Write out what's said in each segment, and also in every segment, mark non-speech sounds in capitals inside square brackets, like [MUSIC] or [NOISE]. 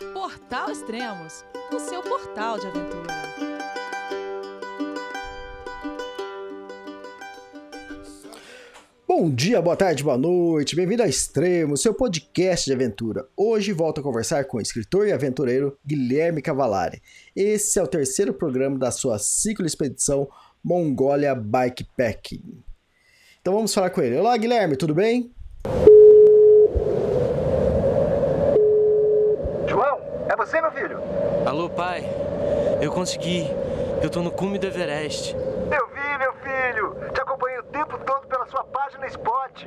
Portal Extremos, o seu portal de aventura. Bom dia, boa tarde, boa noite, bem-vindo a Extremo, seu podcast de aventura. Hoje volto a conversar com o escritor e aventureiro Guilherme Cavalari. Esse é o terceiro programa da sua ciclo expedição Mongólia Bikepacking. Então vamos falar com ele. Olá, Guilherme, tudo bem? João, é você, meu filho? Alô, pai. Eu consegui. Eu tô no cume do Everest. Eu vi, meu filho. Te acompanhei o tempo todo pela sua página Spot.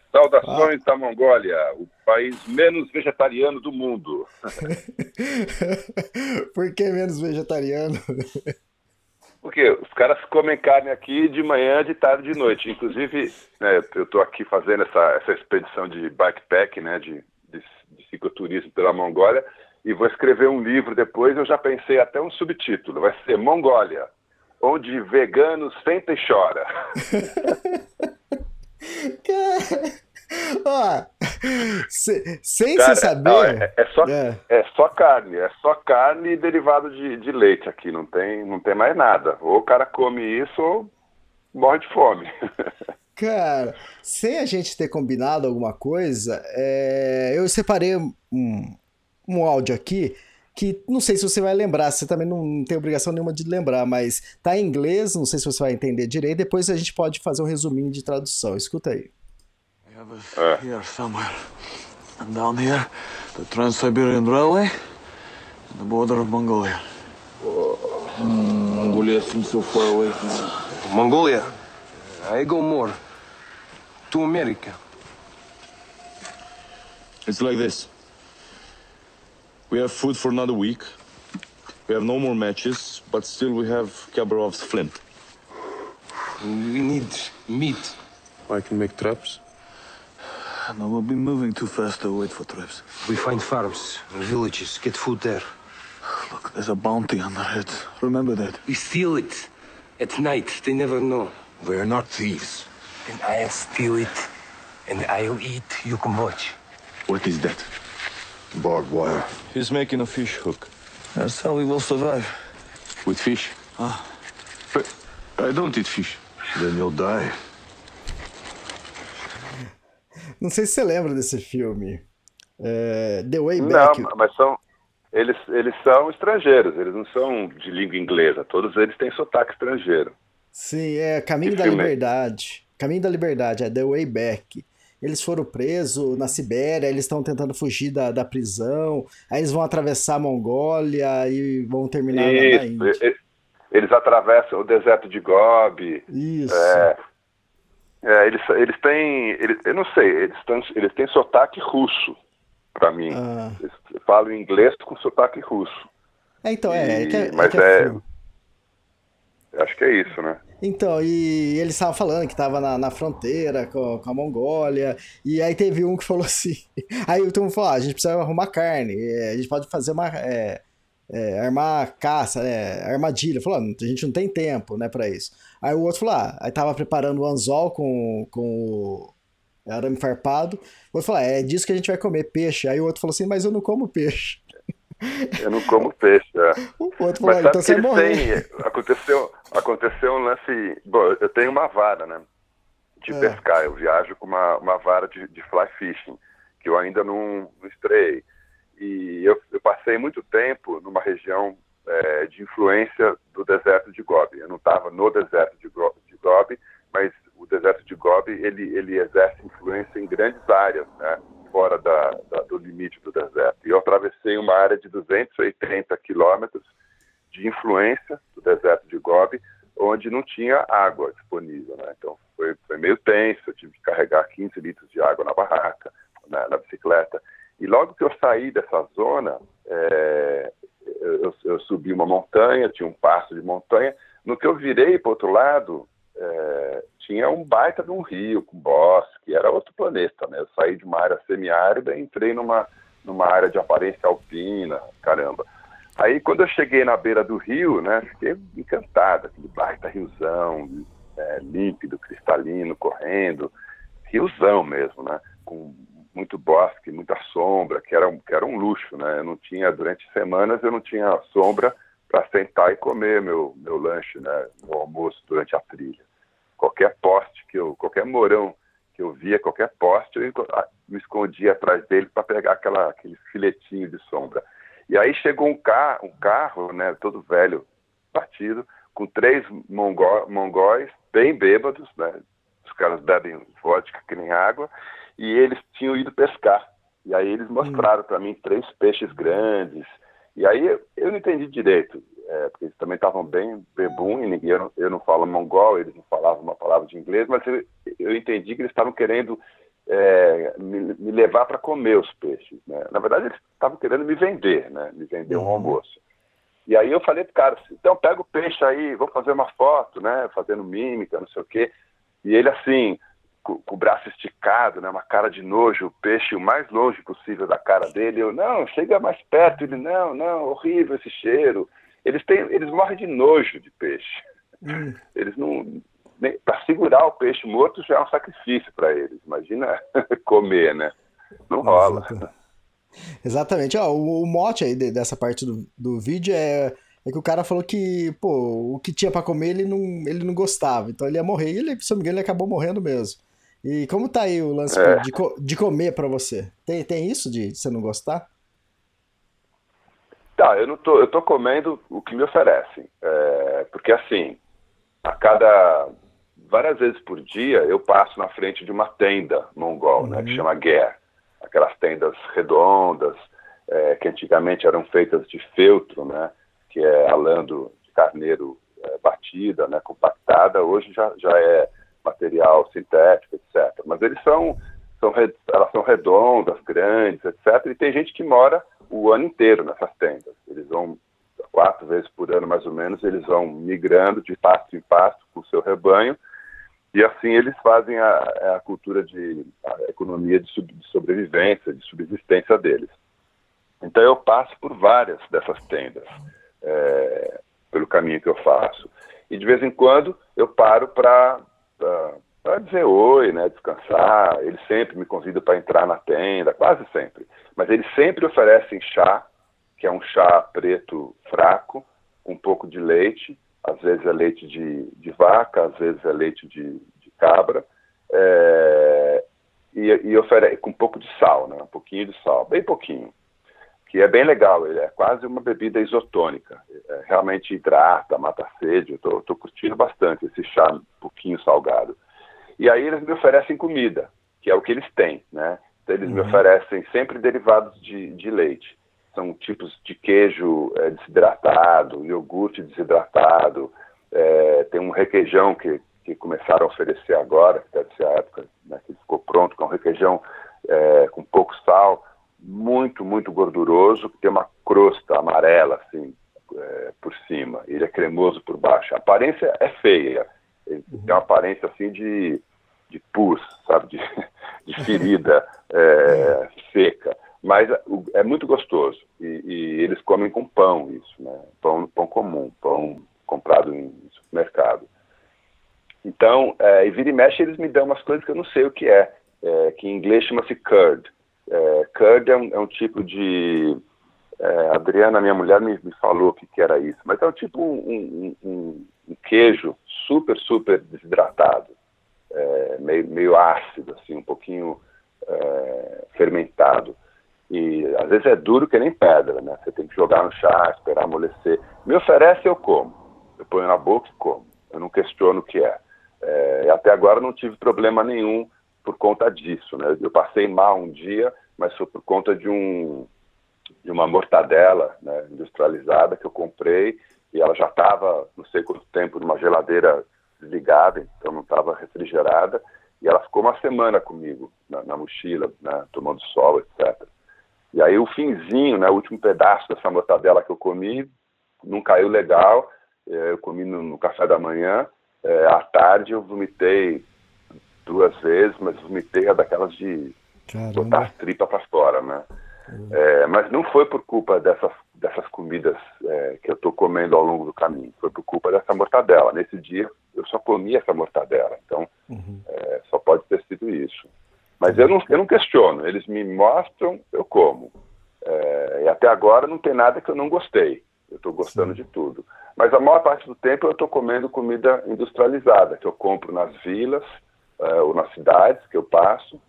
Saudações da Mongólia, o país menos vegetariano do mundo. [LAUGHS] Por que menos vegetariano? Porque os caras comem carne aqui de manhã, de tarde e de noite. Inclusive, né, eu estou aqui fazendo essa, essa expedição de bikepack, né, de, de, de cicloturismo pela Mongólia, e vou escrever um livro depois. Eu já pensei até um subtítulo: vai ser Mongólia, onde veganos sentem e chora. [LAUGHS] Ó, se, sem Cara, se saber. não, é, é só, É. é. só carne, é só carne e derivado de, de leite aqui, não tem, não tem mais nada. Ou o cara come isso ou morre de fome. [LAUGHS] Cara, sem a gente ter combinado alguma coisa, é, eu separei um, um áudio aqui que não sei se você vai lembrar, você também não tem obrigação nenhuma de lembrar, mas tá em inglês, não sei se você vai entender direito, depois a gente pode fazer um resuminho de tradução. Escuta aí. We have it here somewhere. And down here, the Trans-Siberian Railway and the border of Mongolia. Mongolia seems so far away. Mongolia. I go more to America. It's like this. We have food for another week. We have no more matches, but still we have Khabarov's flint. We need meat. I can make traps. No, we'll be moving too fast to wait for traps. We find farms, villages, get food there. Look, there's a bounty on our heads. Remember that. We steal it at night. They never know. We are not thieves. Then I'll steal it, and I'll eat. You can watch. What is that? Barbed wire. He's making a fish hook. That's how we will survive. With fish? Ah. But I don't eat fish. Then you'll die. Não sei se você lembra desse filme. É, The Way Não, Back. mas são eles, eles são estrangeiros, eles não são de língua inglesa. Todos eles têm sotaque estrangeiro. Sim, é Caminho Que da filme é? Liberdade. Caminho da Liberdade, é The Way Back. Eles foram presos na Sibéria, eles estão tentando fugir da, da prisão, aí eles vão atravessar a Mongólia e vão terminar na- na Isso, Índia. e- e- eles atravessam o deserto de Gobi. Isso. É, é, eles, eles têm, eles, eu não sei, eles, tão, eles têm sotaque russo, pra mim. Ah. Eles falam inglês com sotaque russo. É, então, é, é que é, é mas que é é-. Acho que é isso, né? Então, e eles estavam falando que tava na, na fronteira com, com a Mongólia, e aí teve um que falou [LAUGHS] assim, aí o mundo falou, ah, a gente precisa arrumar carne, é, a gente pode fazer uma, é, é, armar caça, né, armadilha, falou, ah, a gente não tem tempo, né, pra isso. Aí o outro falou, ah, aí tava preparando o anzol com, com o arame farpado, o outro falou, ah, é disso que a gente vai comer, peixe. Aí o outro falou assim, mas eu não como peixe. Eu não como peixe, é. O outro falou, então você têm, aconteceu, aconteceu um lance, bom, eu tenho uma vara, né, de É. pescar, eu viajo com uma, uma vara de, de fly fishing, que eu ainda não, não estreiei. E eu, eu passei muito tempo numa região é, de influência do deserto de Gobi. Eu não estava no deserto de, Go- de Gobi, mas o deserto de Gobi, ele, ele exerce influência em grandes áreas, né, fora da, da- do limite do deserto. E eu atravessei uma área de 280 quilômetros de influência do deserto de Gobi, onde não tinha água disponível. Né? Então foi, foi meio tenso, eu tive que carregar 15 litros de água na barraca, na, na bicicleta. E logo que eu saí dessa zona, é, eu, eu subi uma montanha, tinha um passo de montanha. No que eu virei para o outro lado, é, tinha um baita de um rio com bosque, era outro planeta, né? Eu saí de uma área semiárida e entrei numa, numa área de aparência alpina, caramba. Aí quando eu cheguei na beira do rio, né, fiquei encantado, aquele baita riozão, é, límpido, cristalino, correndo, riozão mesmo, né, com muito bosque, muita sombra, que era, que era um luxo, né, eu não tinha, durante semanas eu não tinha sombra para sentar e comer meu, meu lanche, né, meu almoço durante a trilha. Qualquer poste que eu, qualquer morão que eu via, qualquer poste, eu me escondia atrás dele para pegar aquela, aquele filetinho de sombra. E aí chegou um, carro, um carro, né, todo velho, partido, com três mongó, mongóis, bem bêbados, né, os caras bebem vodka que nem água, e eles tinham ido pescar. E aí eles mostraram para mim três peixes grandes. E aí eu, eu não entendi direito, é, porque eles também estavam bem bebum, e ninguém, eu, não, eu não falo mongol, eles não falavam uma palavra de inglês, mas eu, eu entendi que eles estavam querendo é, me, me, levar para comer os peixes. Né? Na verdade, eles estavam querendo me vender, né? me vender um uhum. almoço. E aí eu falei pro cara, então pega o peixe aí, vou fazer uma foto, né? Fazendo mímica, não sei o quê. E ele assim, com, com, o braço esticado, né? Uma cara de nojo, o peixe o mais longe possível da cara dele. Eu, não, chega mais perto. Ele, não, não, horrível esse cheiro. Eles, têm, eles morrem de nojo de peixe. Hum. Eles não, para segurar o peixe morto já é um sacrifício para eles. Imagina [LAUGHS] comer, né? Não rola. Exatamente. Ó, o, o mote aí de, dessa parte do, do vídeo é, é que o cara falou que, pô, o que tinha para comer ele não, ele não gostava. Então ele ia morrer. E ele, se não me engano, ele acabou morrendo mesmo. E como tá aí o lance é. de, de comer para você? Tem, tem isso de, você não gostar? Tá, eu não tô, eu tô comendo o que me oferecem. É, porque assim, a cada várias vezes por dia eu passo na frente de uma tenda mongol, uhum. né, que uhum. chama Ger. Aquelas tendas redondas, é, que antigamente eram feitas de feltro, né, que é a lã do, de carneiro é, batida, né, compactada, hoje já, já é material sintético, etc. Mas eles são, são, elas são redondas, grandes, etc. E tem gente que mora o ano inteiro nessas tendas. Eles vão quatro vezes por ano, mais ou menos, eles vão migrando de pasto em pasto com o seu rebanho e assim eles fazem a, a cultura de a economia de, sub, de, sobrevivência, de subsistência deles. Então eu passo por várias dessas tendas é, pelo caminho que eu faço e de vez em quando eu paro para dizer oi, né, descansar. Eles sempre me convidam para entrar na tenda, quase sempre. Mas eles sempre oferecem chá, que é um chá preto fraco, com um pouco de leite às vezes é leite de, de vaca, às vezes é leite de, de cabra, é, e, e oferece com um pouco de sal, né? um pouquinho de sal, bem pouquinho, que é bem legal, ele é quase uma bebida isotônica, é, realmente hidrata, mata a sede, eu estou curtindo bastante esse chá um pouquinho salgado. E aí eles me oferecem comida, que é o que eles têm, né? Então eles uhum. me oferecem sempre derivados de, de leite são tipos de queijo é, desidratado, iogurte desidratado, é, tem um requeijão que, que começaram a oferecer agora, que deve ser a época né, que ficou pronto, que é um requeijão é, com pouco sal, muito, muito gorduroso, que tem uma crosta amarela, assim, é, por cima, ele é cremoso por baixo. A aparência é feia, ele uhum. tem uma aparência, assim, de, de pus, sabe, de, [LAUGHS] de ferida [LAUGHS] é, seca mas é muito gostoso e, e, eles comem com pão isso, né? Pão, pão comum, pão comprado em supermercado. Então, é, e vira e mexe eles me dão umas coisas que eu não sei o que é, é que em inglês chama-se curd. É, curd é um, é um, tipo de é, Adriana, minha mulher, me, me falou que, que, era isso, mas é um tipo um, um, um queijo super, super desidratado, é, meio, meio ácido, assim, um pouquinho é, fermentado. E às vezes é duro que nem pedra, né? Você tem que jogar no chá, esperar amolecer. Me oferece, eu como. Eu ponho na boca e como. Eu não questiono o que é. é. até agora não tive problema nenhum por conta disso, né? Eu passei mal um dia, mas foi por conta de um de uma mortadela né, industrializada que eu comprei e ela já estava não sei quanto tempo numa geladeira desligada, então não estava refrigerada e ela ficou uma semana comigo na, na mochila, né, tomando sol, etc. E aí o finzinho, né, o último pedaço dessa mortadela que eu comi, não caiu legal. É, eu comi no, no café da manhã. É, à tarde eu vomitei duas vezes, mas vomitei a daquelas de Caramba. botar as tripas para fora, né? Uhum. É, mas não foi por culpa dessas, dessas comidas é, que eu estou comendo ao longo do caminho, foi por culpa dessa mortadela. Nesse dia eu só comi essa mortadela, então uhum. é, só pode ter sido isso. Mas eu não, eu não questiono, eles me mostram, eu como. É, e até agora não tem nada que eu não gostei. Eu estou gostando Sim. de tudo. Mas a maior parte do tempo eu estou comendo comida industrializada, que eu compro nas vilas uh, ou nas cidades que eu passo,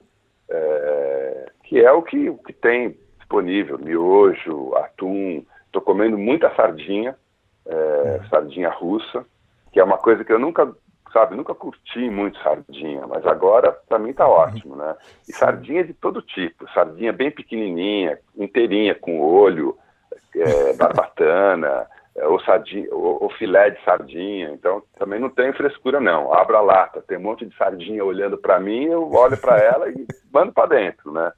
é, que é o que, o que tem disponível, miojo, atum. Estou comendo muita sardinha, é, sardinha russa, que é uma coisa que eu nunca, sabe, nunca curti muito sardinha, mas agora para mim tá ótimo, né? E sardinha de todo tipo, sardinha bem pequenininha, inteirinha, com olho, é, [LAUGHS] barbatana, é, ou, sardinha, ou, ou, filé de sardinha. Então também não tem frescura não. Abra a lata, tem um monte de sardinha olhando para mim, eu olho para ela e [LAUGHS] mando para dentro, né?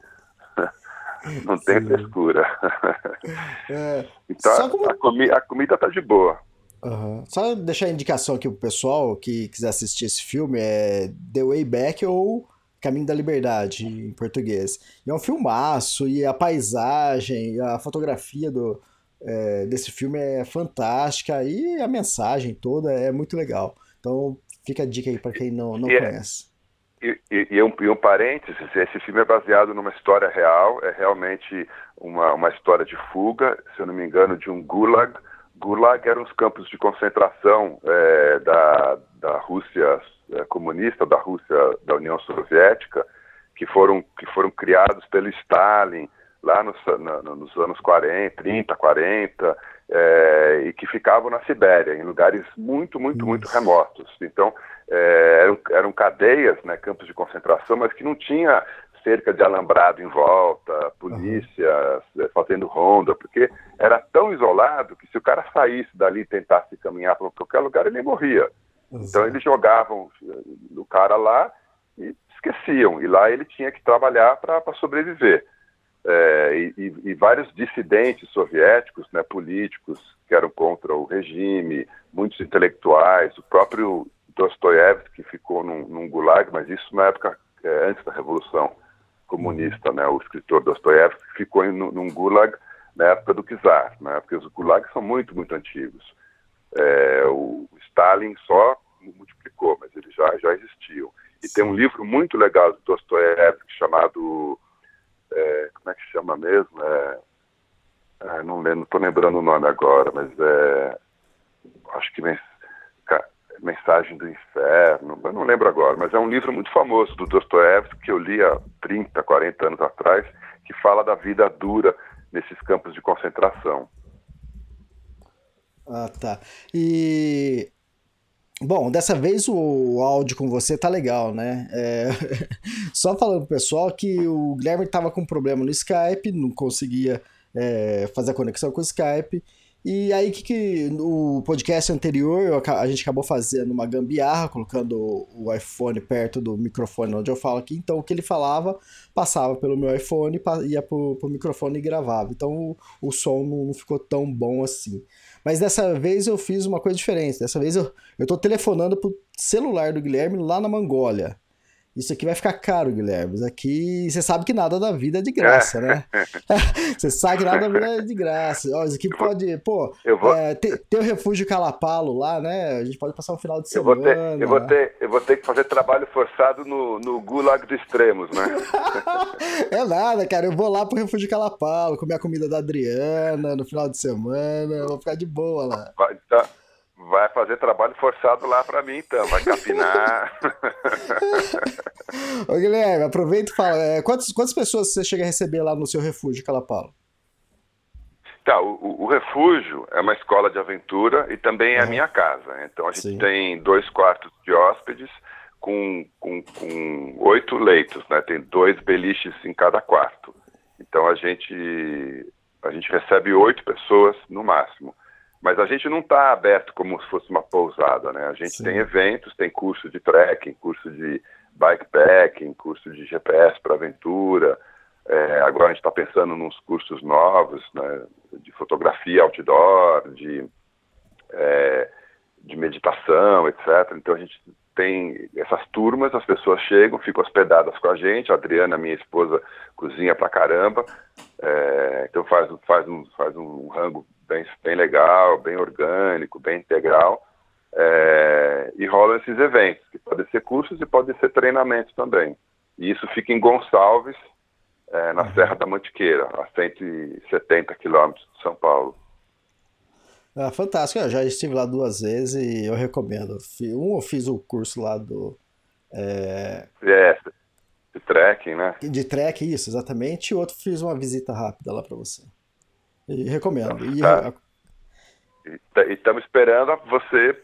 [LAUGHS] Não tem Sim. frescura. [LAUGHS] É, então como... a, comi a comida tá de boa. Uhum. Só deixar a indicação aqui pro pessoal que quiser assistir esse filme, é The Way Back ou Caminho da Liberdade, em português. E é um filmaço, e a paisagem, a fotografia do, é, desse filme é fantástica, e a mensagem toda é muito legal. Então fica a dica aí para quem não, não é conhece. E, e, e, um, e um parênteses, esse filme é baseado numa história real, é realmente uma, uma história de fuga, se eu não me engano, de um gulag, Gulag eram os campos de concentração é, da, da Rússia é, comunista, da Rússia da União Soviética, que foram, que foram criados pelo Stalin lá nos, na, nos anos 40, 30, 40, é, e que ficavam na Sibéria, em lugares muito, muito, muito remotos. Então, é, eram, eram cadeias, né, campos de concentração, mas que não tinha cerca de alambrado em volta, polícia uhum. fazendo ronda, porque era tão isolado que se o cara saísse dali e tentasse caminhar para qualquer lugar, ele morria. Uhum. Então eles jogavam eh, o cara lá e esqueciam, e lá ele tinha que trabalhar para sobreviver. É, e, e, vários dissidentes soviéticos, né, políticos, que eram contra o regime, muitos intelectuais, o próprio Dostoiévski, que ficou num, num gulag, mas isso na época é, antes da Revolução comunista, né, o escritor Dostoiévski, ficou em, num gulag na época do czar, né, porque os gulags são muito, muito antigos. É, o Stalin só multiplicou, mas eles já, já existiam. E Sim. tem um livro muito legal do Dostoiévski chamado, é, como é que chama mesmo? É, é, não estou lembrando o nome agora, mas é, acho que Mensagem do Inferno, não lembro agora, mas é um livro muito famoso do Dostoiévski que eu li há 30, 40 anos atrás, que fala da vida dura nesses campos de concentração. Ah, tá. E Bom, dessa vez o áudio com você tá legal, né? É... [LAUGHS] Só falando pro pessoal que o Guilherme tava com problema no Skype, não conseguia é, fazer a conexão com o Skype. E aí, que, que o podcast anterior a gente acabou fazendo uma gambiarra, colocando o iPhone perto do microfone onde eu falo aqui. Então, o que ele falava passava pelo meu iPhone, ia pro, pro microfone e gravava. Então, o, o som não ficou tão bom assim. Mas dessa vez eu fiz uma coisa diferente. Dessa vez eu, eu tô telefonando pro celular do Guilherme lá na Mangólia. Isso aqui vai ficar caro, Guilherme. Isso aqui, você sabe que nada da vida é de graça, né? [LAUGHS] você sabe que nada da vida é de graça. Ó, isso aqui pode, pô, eu vou... é, ter, ter o refúgio Calapalo lá, né? A gente pode passar um final de semana. Eu vou ter, eu vou ter, eu vou ter que fazer trabalho forçado no, no Gulag dos Extremos, né? [LAUGHS] é nada, cara. Eu vou lá pro refúgio Calapalo, comer a comida da Adriana no final de semana. Vou ficar de boa lá. Vai, tá. Vai fazer trabalho forçado lá para mim, então. Vai capinar. [LAUGHS] Ô, Guilherme, aproveita e fala. É, quantas, quantas pessoas você chega a receber lá no seu refúgio, Calapalo? Tá, o, o, refúgio é uma escola de aventura e também é uhum. a minha casa. Então a gente Sim. tem dois quartos de hóspedes com, com, com oito leitos, né? Tem dois beliches em cada quarto. Então a gente, a gente recebe oito pessoas no máximo. Mas a gente não está aberto como se fosse uma pousada, né? A gente Sim. tem eventos, tem curso de trekking, curso de bikepacking, curso de GPS para aventura. É, agora a gente está pensando nos cursos novos, né? De fotografia outdoor, de é, de meditação, etc. Então a gente tem essas turmas, as pessoas chegam, ficam hospedadas com a gente. A Adriana, minha esposa, cozinha pra caramba. É, então faz, faz, um, faz um rango bem, bem legal, bem orgânico, bem integral. É, e rolam esses eventos, que podem ser cursos e podem ser treinamentos também. E isso fica em Gonçalves, é, na uhum. Serra da Mantiqueira, a 170 quilômetros de São Paulo. Ah, fantástico, eu já estive lá duas vezes e eu recomendo. Um eu fiz o curso lá do. É, é de trekking, né? De trekking, isso, exatamente. E outro fiz uma visita rápida lá para você. E recomendo. E tá. estamos esperando você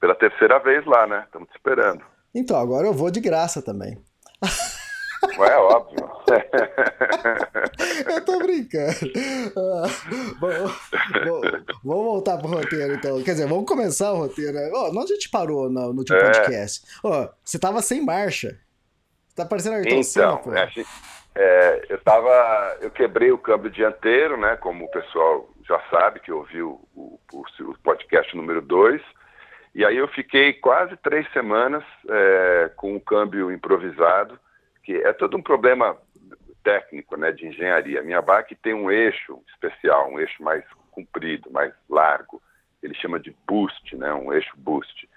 pela terceira vez lá, né? Estamos te esperando. Então, agora eu vou de graça também. É óbvio. [LAUGHS] eu tô brincando. Ah, vamos voltar pro roteiro, então. Quer dizer, vamos começar o roteiro. Oh, onde a gente parou no, no último é. podcast? Oh, você tava sem marcha. Tá parecendo Ayrton então, Senna. É, é, eu tava. Eu quebrei o câmbio dianteiro, né? Como o pessoal já sabe, que ouviu o, o, o podcast número 2. E aí eu fiquei quase três semanas é, com o câmbio improvisado que é todo um problema técnico, né, de engenharia. Minha bike tem um eixo especial, um eixo mais comprido, mais largo. Ele chama de boost, né, um eixo boost.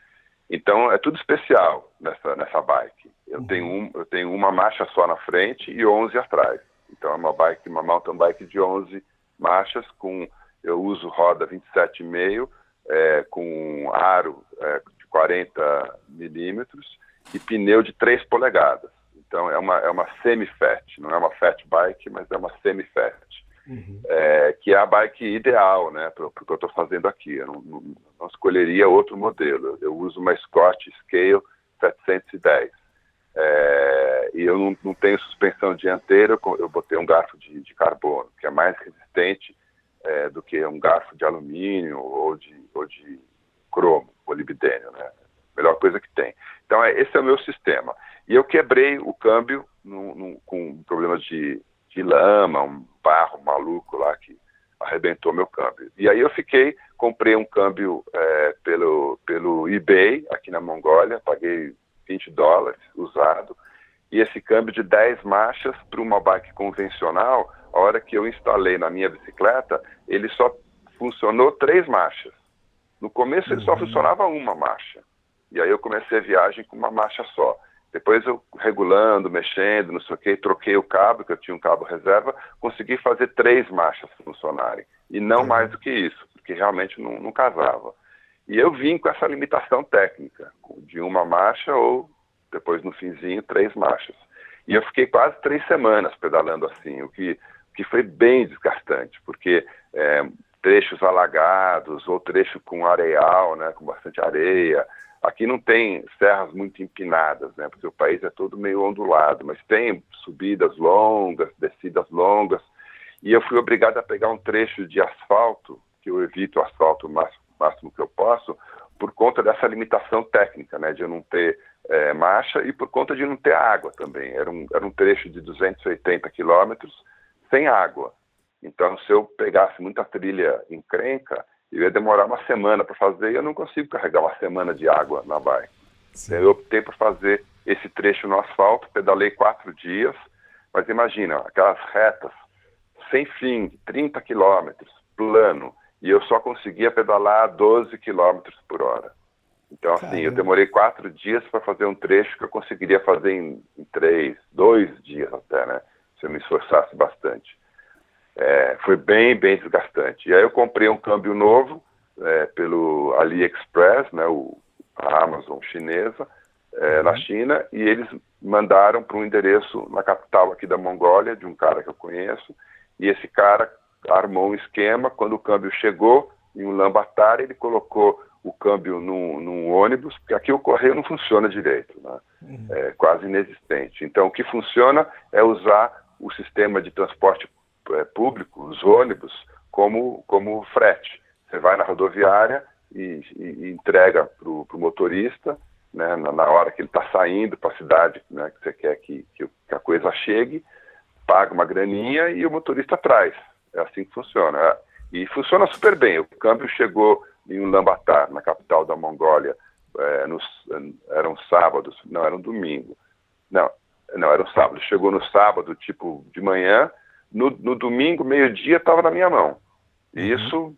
Então é tudo especial nessa nessa bike. Eu uhum. tenho um, eu tenho uma marcha só na frente e 11 atrás. Então é uma bike, uma mountain bike de 11 marchas com eu uso roda 27,5 é, com aro é, de 40 milímetros e pneu de 3 polegadas. Então é uma, é uma semi-fat, não é uma fat bike, mas é uma semi-fat. Uhum. É, que é a bike ideal, né, para o que eu estou fazendo aqui. Eu não, não, não, escolheria outro modelo. Eu uso uma Scott Scale 710. É, e eu não, não, tenho suspensão dianteira, eu botei um garfo de, de carbono, que é mais resistente é, do que um garfo de alumínio ou de, ou de cromo, molibdênio, né? Melhor coisa que tem. Então, é, esse é o meu sistema. E eu quebrei o câmbio com problemas de, de lama, um barro maluco lá que arrebentou meu câmbio. E aí eu fiquei, comprei um câmbio é, pelo, pelo eBay aqui na Mongólia, paguei 20 dólares usado, e esse câmbio de 10 marchas para uma bike convencional, a hora que eu instalei na minha bicicleta, ele só funcionou três marchas. No começo ele só uhum. funcionava uma marcha. E aí eu comecei a viagem com uma marcha só. Depois eu regulando, mexendo, não sei o que, troquei o cabo, que eu tinha um cabo reserva, consegui fazer três marchas funcionarem. E não uhum. mais do que isso, porque realmente não, não casava. E eu vim com essa limitação técnica, de uma marcha ou, depois no finzinho, três marchas. E eu fiquei quase três semanas pedalando assim, o que, que foi bem desgastante, porque é, trechos alagados ou trecho com areal, né, com bastante areia, Aqui não tem serras muito empinadas, né? Porque o país é todo meio ondulado, mas tem subidas longas, descidas longas. E eu fui obrigado a pegar um trecho de asfalto, que eu evito o asfalto o máximo, máximo que eu posso, por conta dessa limitação técnica, né? De eu não ter é, marcha e por conta de não ter água também. Era um, era um trecho de 280 quilômetros sem água. Então, se eu pegasse muita trilha encrenca, eu ia demorar uma semana para fazer e eu não consigo carregar uma semana de água na bike. Sim. Eu optei por fazer esse trecho no asfalto, pedalei quatro dias, mas imagina, aquelas retas sem fim, 30 quilômetros, plano, e eu só conseguia pedalar 12 quilômetros por hora. Então, assim, Caramba. eu demorei quatro dias para fazer um trecho que eu conseguiria fazer em, em, três, dois dias até, né? Se eu me esforçasse bastante. É, foi bem, bem desgastante. E aí eu comprei um câmbio novo é, pelo AliExpress, né, o, a Amazon chinesa, é, na uhum. China, e eles mandaram para um endereço na capital aqui da Mongólia, de um cara que eu conheço, e esse cara armou um esquema, quando o câmbio chegou em um lambatar, ele colocou o câmbio num, num, ônibus, porque aqui o correio não funciona direito, né? uhum. é quase inexistente. Então, o que funciona é usar o sistema de transporte público, os ônibus, como, como frete. Você vai na rodoviária e, e, entrega para o motorista, né, na, hora que ele está saindo para a cidade né, que você quer que, que, que, a coisa chegue, paga uma graninha e o motorista traz. É assim que funciona. E funciona super bem. O câmbio chegou em Ulaanbaatar, na capital da Mongólia, é, nos, era um sábado, não, era um domingo. Não, não, era um sábado. Chegou no sábado, tipo, de manhã, no, no domingo, meio-dia, estava na minha mão. Uhum. isso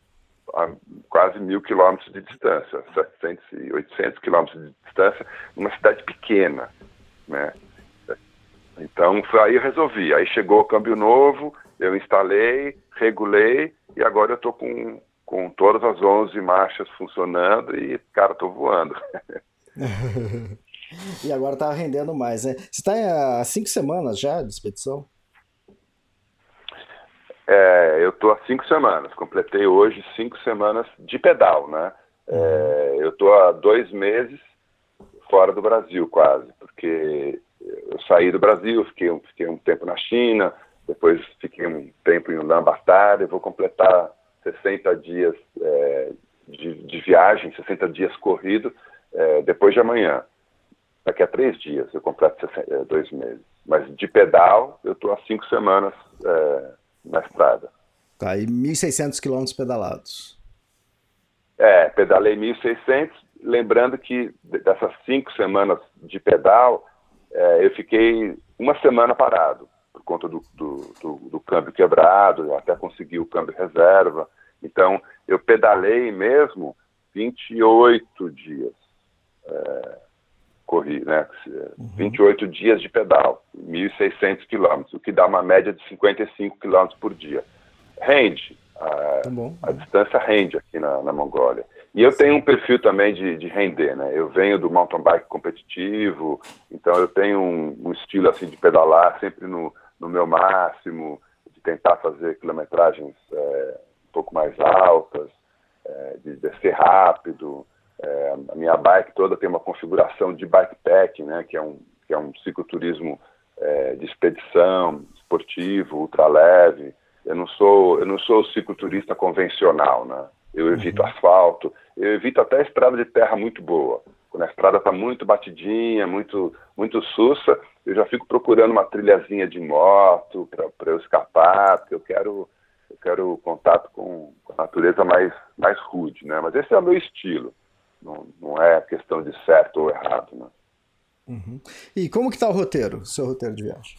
a quase mil quilômetros de distância, 700 e 800 quilômetros de distância, numa cidade pequena, né? Então, foi aí eu resolvi. Aí chegou o câmbio novo, eu instalei, regulei e agora eu estou com, com todas as 11 marchas funcionando e, cara, estou voando. [LAUGHS] e agora está rendendo mais, né? Você está há cinco semanas já de expedição? É, eu estou há cinco semanas, completei hoje cinco semanas de pedal, né? É, eu estou há dois meses fora do Brasil, quase, porque eu saí do Brasil, fiquei, fiquei um tempo na China, depois fiquei um tempo em Ulaanbaatar e vou completar 60 dias é, de, de, viagem, 60 dias corrido, é, depois de amanhã. Daqui a três dias eu completo 60, é, dois meses. Mas de pedal, eu estou há cinco semanas é, na estrada. Tá, e 1.600 quilômetros pedalados. É, pedalei 1.600, lembrando que dessas cinco semanas de pedal, é, eu fiquei uma semana parado, por conta do, do, do, do câmbio quebrado, até consegui o câmbio reserva. Então, eu pedalei mesmo 28 dias. É, corri, né? Uhum. 28 dias de pedal, 1.600 quilômetros, o que dá uma média de 55 quilômetros por dia. Rende, a, tá a, distância rende aqui na, na Mongólia. E eu tenho um perfil também de, de, render, né? Eu venho do mountain bike competitivo, então eu tenho um, um estilo assim de pedalar sempre no, no, meu máximo, de tentar fazer quilometragens é, um pouco mais altas, é, de descer rápido. É, a minha bike toda tem uma configuração de bikepack, né, que é um, que é um cicloturismo é, de expedição, esportivo, ultraleve. Eu não sou eu não sou cicloturista convencional, né? Eu evito uhum. asfalto, eu evito até estrada de terra muito boa. Quando a estrada está muito batidinha, muito muito sussa, eu já fico procurando uma trilhazinha de moto para eu escapar, porque eu quero eu quero contato com, com a natureza mais mais rude, né? Mas esse é o meu estilo. Não, não é questão de certo ou errado, né? Uhum. E como que está o roteiro, o seu roteiro de viagem?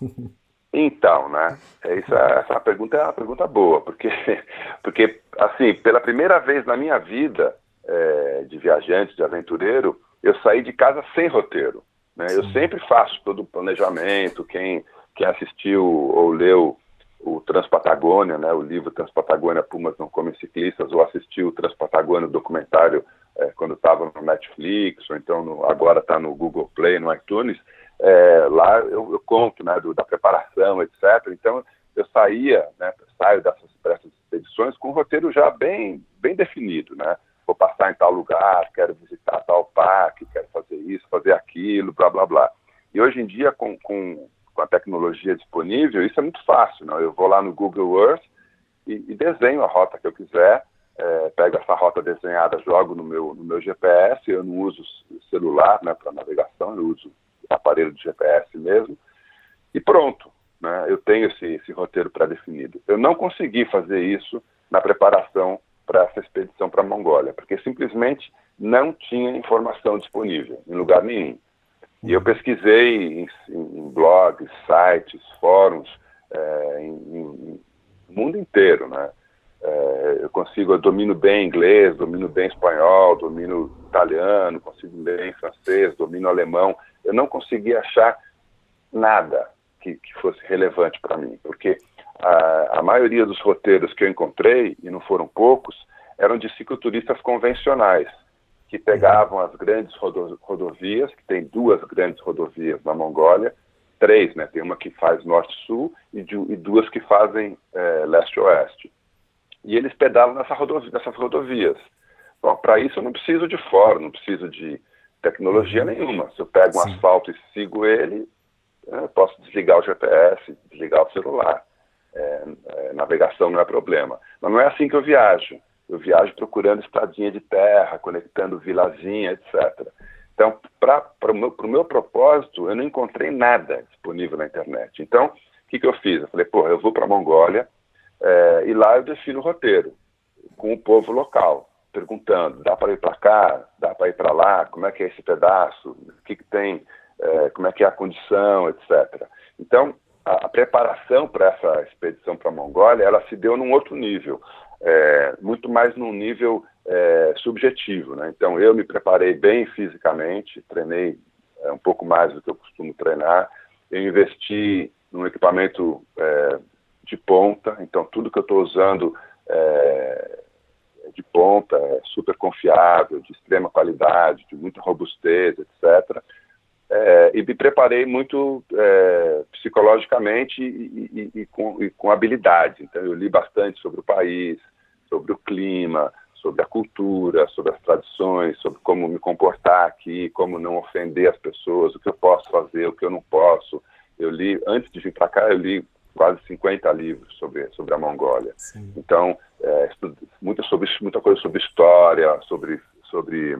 [LAUGHS] Então, né? Essa, é essa pergunta é uma pergunta boa, porque, [LAUGHS] porque assim, pela primeira vez na minha vida é, de viajante, de aventureiro, eu saí de casa sem roteiro. Né? Eu sempre faço todo o planejamento. Quem, quem assistiu ou leu o Transpatagônia, né, o livro Transpatagônia Pumas Não Comem Ciclistas, ou assistiu o Transpatagônia, o documentário é, quando estava no Netflix, ou então no, agora está no Google Play, no iTunes, é, lá eu, eu, conto né, do, da preparação, etc. Então eu saía, né, saio dessas, dessas expedições com um roteiro já bem, bem definido, né? Vou passar em tal lugar, quero visitar tal parque, quero fazer isso, fazer aquilo, blá blá blá. E hoje em dia, com, com, com a tecnologia disponível, isso é muito fácil. Né? Eu vou lá no Google Earth e, e desenho a rota que eu quiser, é, pego essa rota desenhada, jogo no meu, no meu GPS, eu não uso celular né, para navegação, eu uso aparelho de GPS mesmo, e pronto, né, eu tenho esse, esse roteiro pré-definido. Eu não consegui fazer isso na preparação para essa expedição para a Mongólia, porque simplesmente não tinha informação disponível em lugar nenhum. E eu pesquisei em, em blogs, sites, fóruns, é, em, em, mundo inteiro, né? É, eu consigo, eu domino bem inglês, domino bem espanhol, domino italiano, consigo ler em francês, domino alemão. Eu não consegui achar nada que, que fosse relevante para mim, porque a, a, maioria dos roteiros que eu encontrei, e não foram poucos, eram de cicloturistas convencionais, que pegavam as grandes rodovias, que tem duas grandes rodovias na Mongólia, três, né? Tem uma que faz norte-sul e, e, duas que fazem é, leste-oeste e eles pedalam nessa nessas rodovias. Para isso eu não preciso de fora, não preciso de tecnologia uhum. nenhuma. Se eu pego um Sim. asfalto e sigo ele, eu posso desligar o GPS, desligar o celular. É, é, navegação não é problema. Mas não é assim que eu viajo. Eu viajo procurando estradinha de terra, conectando vilazinha, etc. Então, para o meu, meu, propósito, eu não encontrei nada disponível na internet. Então, o que, que eu fiz? Eu falei, pô, eu vou para a Mongólia, É, e lá eu defino o roteiro com o povo local, perguntando: dá para ir para cá? Dá para ir para lá? Como é que é esse pedaço? O que, que tem? É, como é que é a condição, etc. Então, a, a preparação para essa expedição para a Mongólia, ela se deu num outro nível, é, muito mais num nível é, subjetivo. Né? Então, eu me preparei bem fisicamente, treinei é, um pouco mais do que eu costumo treinar, eu investi num equipamento é, de ponta, então tudo que eu estou usando é, de ponta, é super confiável, de extrema qualidade, de muita robustez, etc. É, e me preparei muito é, psicologicamente e, e, e, com, e, com, habilidade. Então, eu li bastante sobre o país, sobre o clima, sobre a cultura, sobre as tradições, sobre como me comportar aqui, como não ofender as pessoas, o que eu posso fazer, o que eu não posso. Eu li, antes de vir para cá, eu li quase 50 livros sobre, sobre a Mongólia. Sim. Então, é, muita, sobre, muita coisa sobre história, sobre, sobre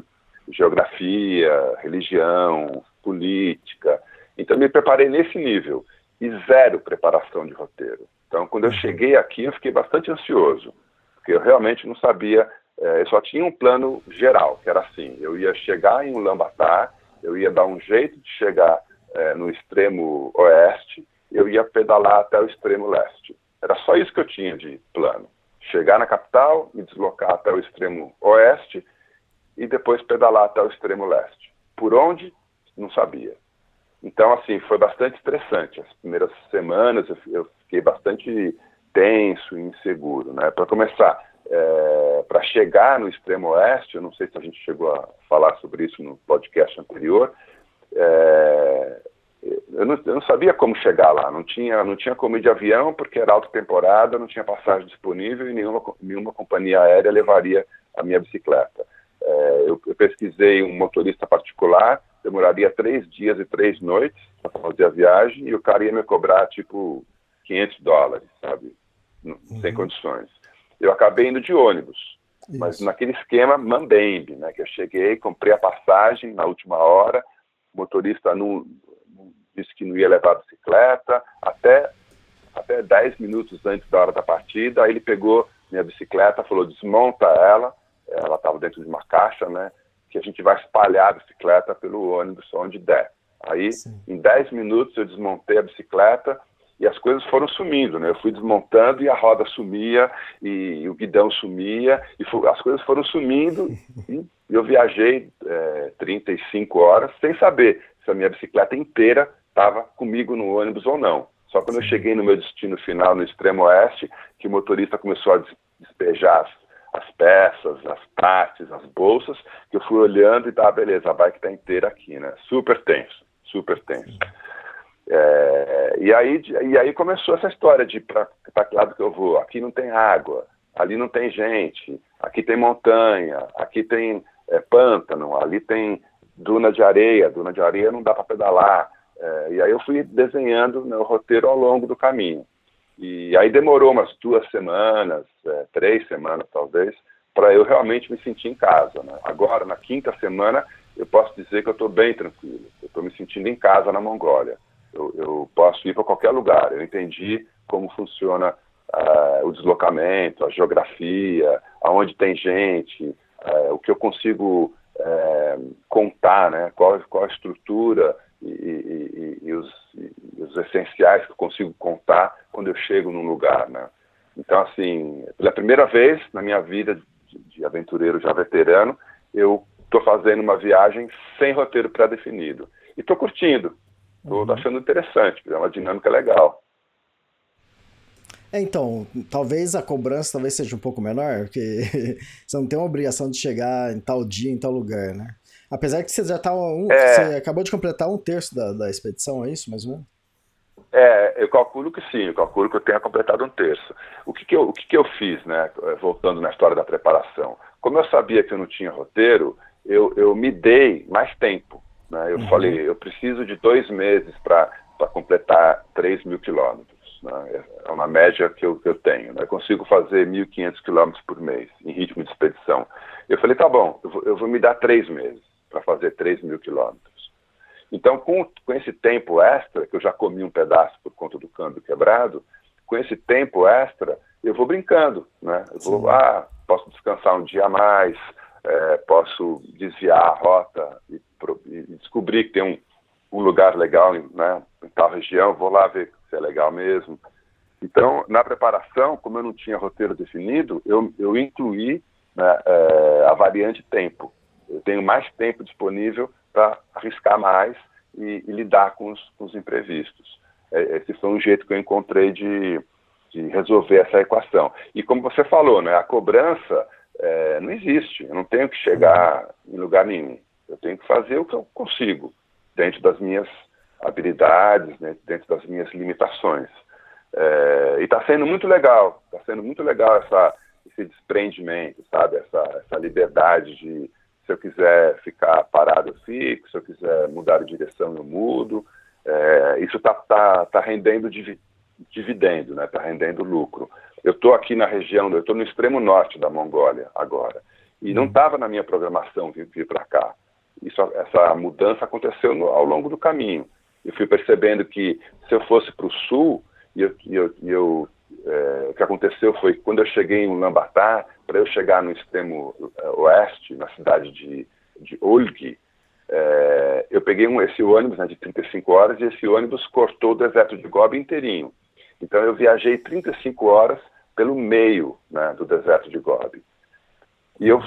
geografia, religião, política. Então, me preparei nesse nível e zero preparação de roteiro. Então, quando eu uhum. cheguei aqui, eu fiquei bastante ansioso, porque eu realmente não sabia, é, eu só tinha um plano geral, que era assim, eu ia chegar em Ulaanbaatar, eu ia dar um jeito de chegar é, no extremo oeste, eu ia pedalar até o extremo leste. Era só isso que eu tinha de plano. Chegar na capital, me deslocar até o extremo oeste e depois pedalar até o extremo leste. Por onde? Não sabia. Então, assim, foi bastante estressante. As primeiras semanas eu, fiquei bastante tenso e inseguro. Né? Para começar, é, para chegar no extremo oeste, eu não sei se a gente chegou a falar sobre isso no podcast anterior, é, eu não, eu não, sabia como chegar lá, não tinha, não tinha como ir de avião porque era alta temporada, não tinha passagem disponível e nenhuma, nenhuma companhia aérea levaria a minha bicicleta. É, eu, eu, pesquisei um motorista particular, demoraria três dias e três noites para fazer a viagem e o cara ia me cobrar tipo 500 dólares, sabe? Uhum. Sem condições. Eu acabei indo de ônibus, Isso. mas naquele esquema Mambembe, né? Que eu cheguei, comprei a passagem na última hora, motorista não, disse que não ia levar a bicicleta, até, até 10 minutos antes da hora da partida, aí ele pegou minha bicicleta, falou, desmonta ela, ela estava dentro de uma caixa, né, que a gente vai espalhar a bicicleta pelo ônibus onde der. Aí, Sim. em 10 minutos, eu desmontei a bicicleta e as coisas foram sumindo, né? Eu fui desmontando e a roda sumia e o guidão sumia e as coisas foram sumindo [LAUGHS] e eu viajei é, 35 horas sem saber se a minha bicicleta inteira estava comigo no ônibus ou não. Só quando eu cheguei no meu destino final, no extremo oeste, que o motorista começou a despejar as, as peças, as partes, as bolsas, que eu fui olhando e tá, beleza, a bike está inteira aqui, né? Super tenso, super tenso. É, e, aí, e aí começou essa história de para que lado que eu vou. Aqui não tem água, ali não tem gente, aqui tem montanha, aqui tem é, pântano, ali tem duna de areia, duna de areia não dá para pedalar. É, e aí eu fui desenhando né, o roteiro ao longo do caminho. E aí demorou umas duas semanas, é, três semanas talvez, para eu realmente me sentir em casa. Né? Agora, na quinta semana, eu posso dizer que eu estou bem tranquilo. Eu estou me sentindo em casa na Mongólia. Eu, eu posso ir para qualquer lugar. Eu entendi como funciona uh, o deslocamento, a geografia, aonde tem gente, uh, o que eu consigo uh, contar, né? qual, qual a estrutura e, e, e, os, e, os, essenciais que eu consigo contar quando eu chego num lugar, né? Então, assim, pela primeira vez na minha vida de, de aventureiro já veterano, eu estou fazendo uma viagem sem roteiro pré-definido. E estou curtindo, estou uhum. achando interessante, é uma dinâmica legal. É, então, talvez a cobrança talvez seja um pouco menor, porque [LAUGHS] você não tem uma obrigação de chegar em tal dia, em tal lugar, né? Apesar que você já tá um, é... você acabou de completar um terço da, da expedição, é isso, mais ou menos? É, eu calculo que sim, eu calculo que eu tenha completado um terço. O que, que, eu, o que, que eu fiz, né, voltando na história da preparação? Como eu sabia que eu não tinha roteiro, eu, eu me dei mais tempo. Né? Eu uhum. falei, eu preciso de dois meses para completar 3 mil quilômetros. Né? É uma média que eu, que eu tenho. Né? Eu consigo fazer 1.500 quilômetros por mês em ritmo de expedição. Eu falei, tá bom, eu vou, eu vou me dar três meses para fazer 3 mil quilômetros. Então, com, com esse tempo extra, que eu já comi um pedaço por conta do câmbio quebrado, com esse tempo extra, eu vou brincando, né? Eu vou, ah, posso descansar um dia a mais, é, posso desviar a rota e, e descobrir que tem um, um lugar legal né, em tal região, vou lá ver se é legal mesmo. Então, na preparação, como eu não tinha roteiro definido, eu, eu incluí né, é, a variante tempo. Eu tenho mais tempo disponível para arriscar mais e, e lidar com os, com os imprevistos. É, esse foi um jeito que eu encontrei de, de resolver essa equação. E como você falou, né, a cobrança é, não existe. Eu não tenho que chegar em lugar nenhum. Eu tenho que fazer o que eu consigo, dentro das minhas habilidades, né, dentro das minhas limitações. É, e está sendo muito legal, está sendo muito legal essa, esse desprendimento, sabe? Essa, essa liberdade de, se eu quiser ficar parado, eu fico, se eu quiser mudar de direção, eu mudo. É, isso está tá, tá rendendo dividendo, está né? Tá rendendo lucro. Eu estou aqui na região, eu estou no extremo norte da Mongólia agora, e não estava na minha programação vir, vir para cá. Isso, essa mudança aconteceu no, ao longo do caminho. Eu fui percebendo que se eu fosse para o sul, e eu, eu, eu é, o que aconteceu foi que quando eu cheguei em Ulaanbaatar, para eu chegar no extremo é, oeste, na cidade de, de Olgi, é, eu peguei um, esse ônibus né, de 35 horas e esse ônibus cortou o deserto de Gobi inteirinho. Então eu viajei 35 horas pelo meio né, do deserto de Gobi. E eu,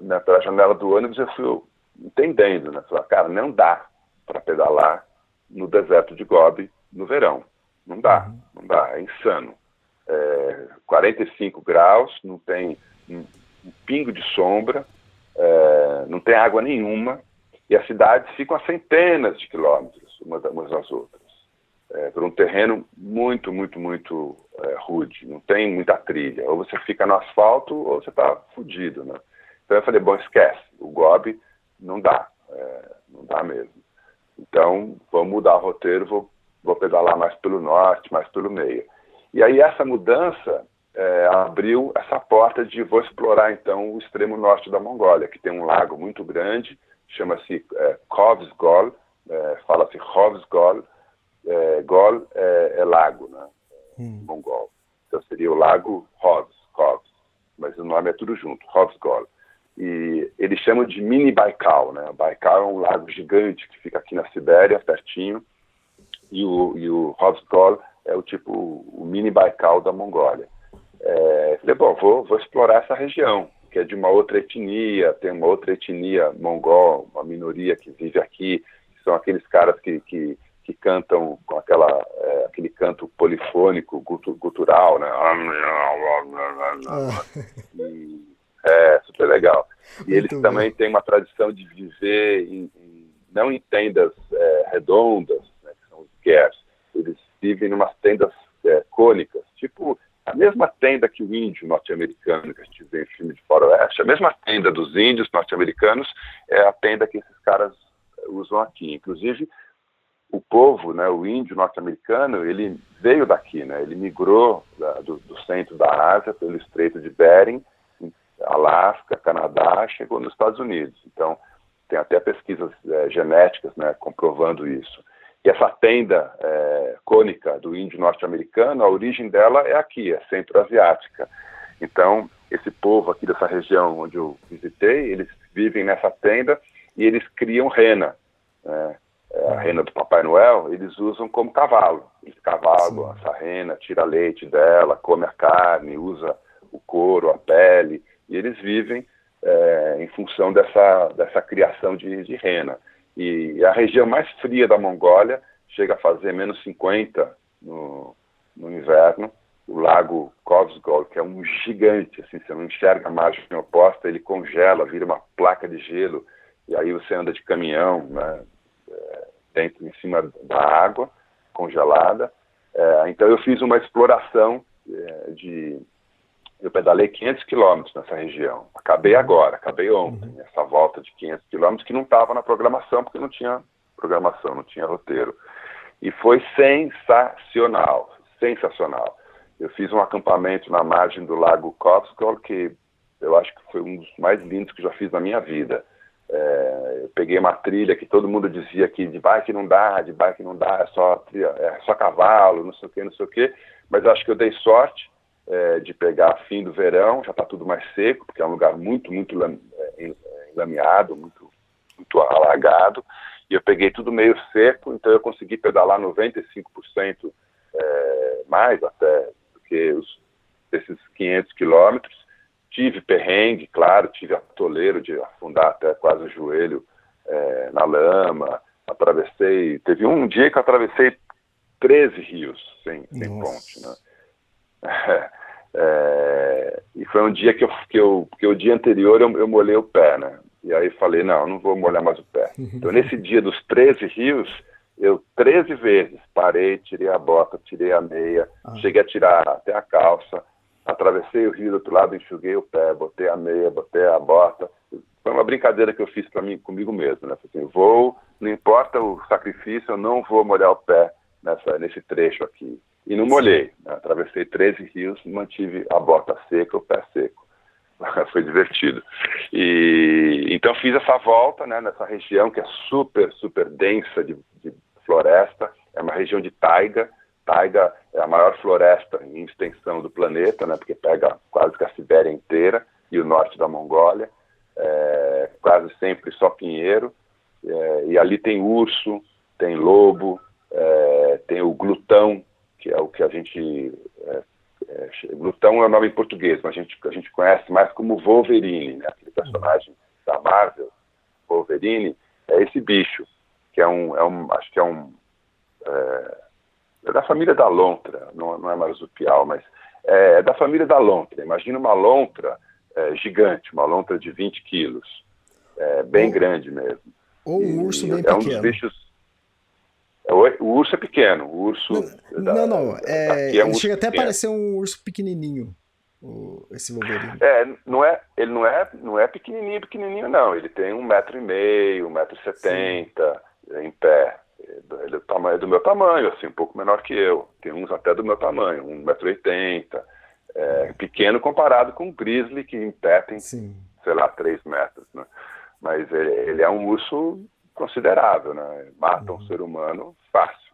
né, pela janela do ônibus, eu fui entendendo, né? Falei, cara, não dá para pedalar no deserto de Gobi no verão. Não dá, uhum. não dá, é insano. É, 45 graus, não tem um, pingo de sombra, é, não tem água nenhuma, e as cidades ficam a centenas de quilômetros umas, das outras é, por um terreno muito, muito, muito é, rude, não tem muita trilha. Ou você fica no asfalto ou você está fudido, né? Então eu falei, bom, esquece, o Gobi não dá, é, não dá mesmo. Então vamos mudar o roteiro, vou, vou pedalar mais pelo norte, mais pelo meio. E aí essa mudança é, abriu essa porta de vou explorar então o extremo norte da Mongólia, que tem um lago muito grande, chama-se é, Kovsgol, é, fala-se Hovsgol, é, Gol é, é, lago, né? Hum. Mongol. Então seria o lago Hovs, Hovs, mas o nome é tudo junto, Hovsgol. E eles chamam de mini Baikal, né? Baikal é um lago gigante que fica aqui na Sibéria, pertinho, e o, e o Hovsgol é o tipo, o mini Baikal da Mongólia. É, falei, bom, vou, vou explorar essa região, que é de uma outra etnia, tem uma outra etnia mongol, uma minoria que vive aqui, que são aqueles caras que, que que cantam com aquela, é, aquele canto polifônico, gutural, né? Ah. E, é, super legal. E eles também têm uma tradição de viver em, em, não em tendas é, redondas, né, que são os gers, eles vivem em umas tendas é, cônicas, tipo a mesma tenda que o índio norte-americano que a gente vê em filme de faroeste, a mesma tenda dos índios norte-americanos é a tenda que esses caras usam aqui. Inclusive, o povo, né, o índio norte-americano, ele veio daqui, né, ele migrou da, do, do, centro da Ásia pelo Estreito de Bering, Alasca, Canadá, chegou nos Estados Unidos. Então, tem até pesquisas é, genéticas né, comprovando isso. E essa tenda é, cônica do índio norte-americano, a origem dela é aqui, é centro-asiática. Então, esse povo aqui dessa região onde eu visitei, eles vivem nessa tenda e eles criam rena. Né? é, a rena do Papai Noel, eles usam como cavalo. Eles cavalam essa rena, tira leite dela, come a carne, usa o couro, a pele, e eles vivem é, em função dessa, dessa criação de, de rena. E a região mais fria da Mongólia chega a fazer menos 50 no, no inverno. O lago Kovsgol, que é um gigante, assim, você não enxerga a margem oposta, ele congela, vira uma placa de gelo, e aí você anda de caminhão, né, dentro, em cima da água congelada. É, então eu fiz uma exploração é, de. Eu pedalei 500 quilômetros nessa região. Acabei agora, acabei ontem, uhum. essa volta de 500 quilômetros que não estava na programação, porque não tinha programação, não tinha roteiro. E foi sensacional, sensacional. Eu fiz um acampamento na margem do Lago Kovsgol, que eu acho que foi um dos mais lindos que já fiz na minha vida. É, eu peguei uma trilha que todo mundo dizia que de bike não dá, de bike não dá, é só, é só cavalo, não sei o que, não sei o que, mas acho que eu dei sorte é, de pegar fim do verão, já está tudo mais seco, porque é um lugar muito, muito é, enlameado, muito, muito alagado, e eu peguei tudo meio seco, então eu consegui pedalar 95% é, mais até do que os, esses 500 quilômetros. Tive perrengue, claro, tive atoleiro de afundar até quase o joelho é, na lama, atravessei, teve um dia que eu atravessei 13 rios sem, sem ponte, né? É, e foi um dia que eu, que eu, que o dia anterior eu, eu molhei o pé, né? E aí falei, não, não vou molhar mais o pé. Então nesse dia dos 13 rios, eu 13 vezes parei, tirei a bota, tirei a meia, ah. cheguei a tirar até a calça, atravessei o rio do outro lado, enxuguei o pé, botei a meia, botei a bota. Foi uma brincadeira que eu fiz para mim comigo mesmo, né? Assim, vou, não importa o sacrifício, eu não vou molhar o pé nessa, nesse trecho aqui. E não molhei. Né? Atravessei 13 rios, mantive a bota seca, o pé seco. [LAUGHS] Foi divertido. E então fiz essa volta, né, nessa região que é super, super densa de, de floresta. É uma região de taiga. Taiga é a maior floresta em extensão do planeta, né, porque pega quase que a Sibéria inteira e o norte da Mongólia. É, quase sempre só pinheiro. É, e ali tem urso, tem lobo, é, tem o glutão, que é o que a gente. É, é, glutão é o nome em português, mas a gente, a gente conhece mais como Wolverine, né? aquele personagem da Marvel, Wolverine, é esse bicho, que é um. É um acho que é um. É, é da família da lontra, não, não é marsupial, mas é, é da família da lontra. Imagina uma lontra é, gigante, uma lontra de 20 quilos, é, bem ou, grande mesmo. Ou um urso bem é pequeno. um dos bichos o, urso é pequeno, o urso. Não, da, não, não. É, é um chega até a parecer um urso pequenininho, o, esse Wolverine. É, não é, ele não é, não é pequenininho, pequenininho, não. Ele tem um metro e meio, um metro e setenta em pé. Ele é do, tamanho, do meu tamanho, assim, um pouco menor que eu. Tem uns até do meu tamanho, um metro e oitenta. É, pequeno comparado com o grizzly, que em pé tem, Sim. sei lá, três metros, né? Mas ele, ele é um urso considerável, né? Mata um uhum. ser humano fácil.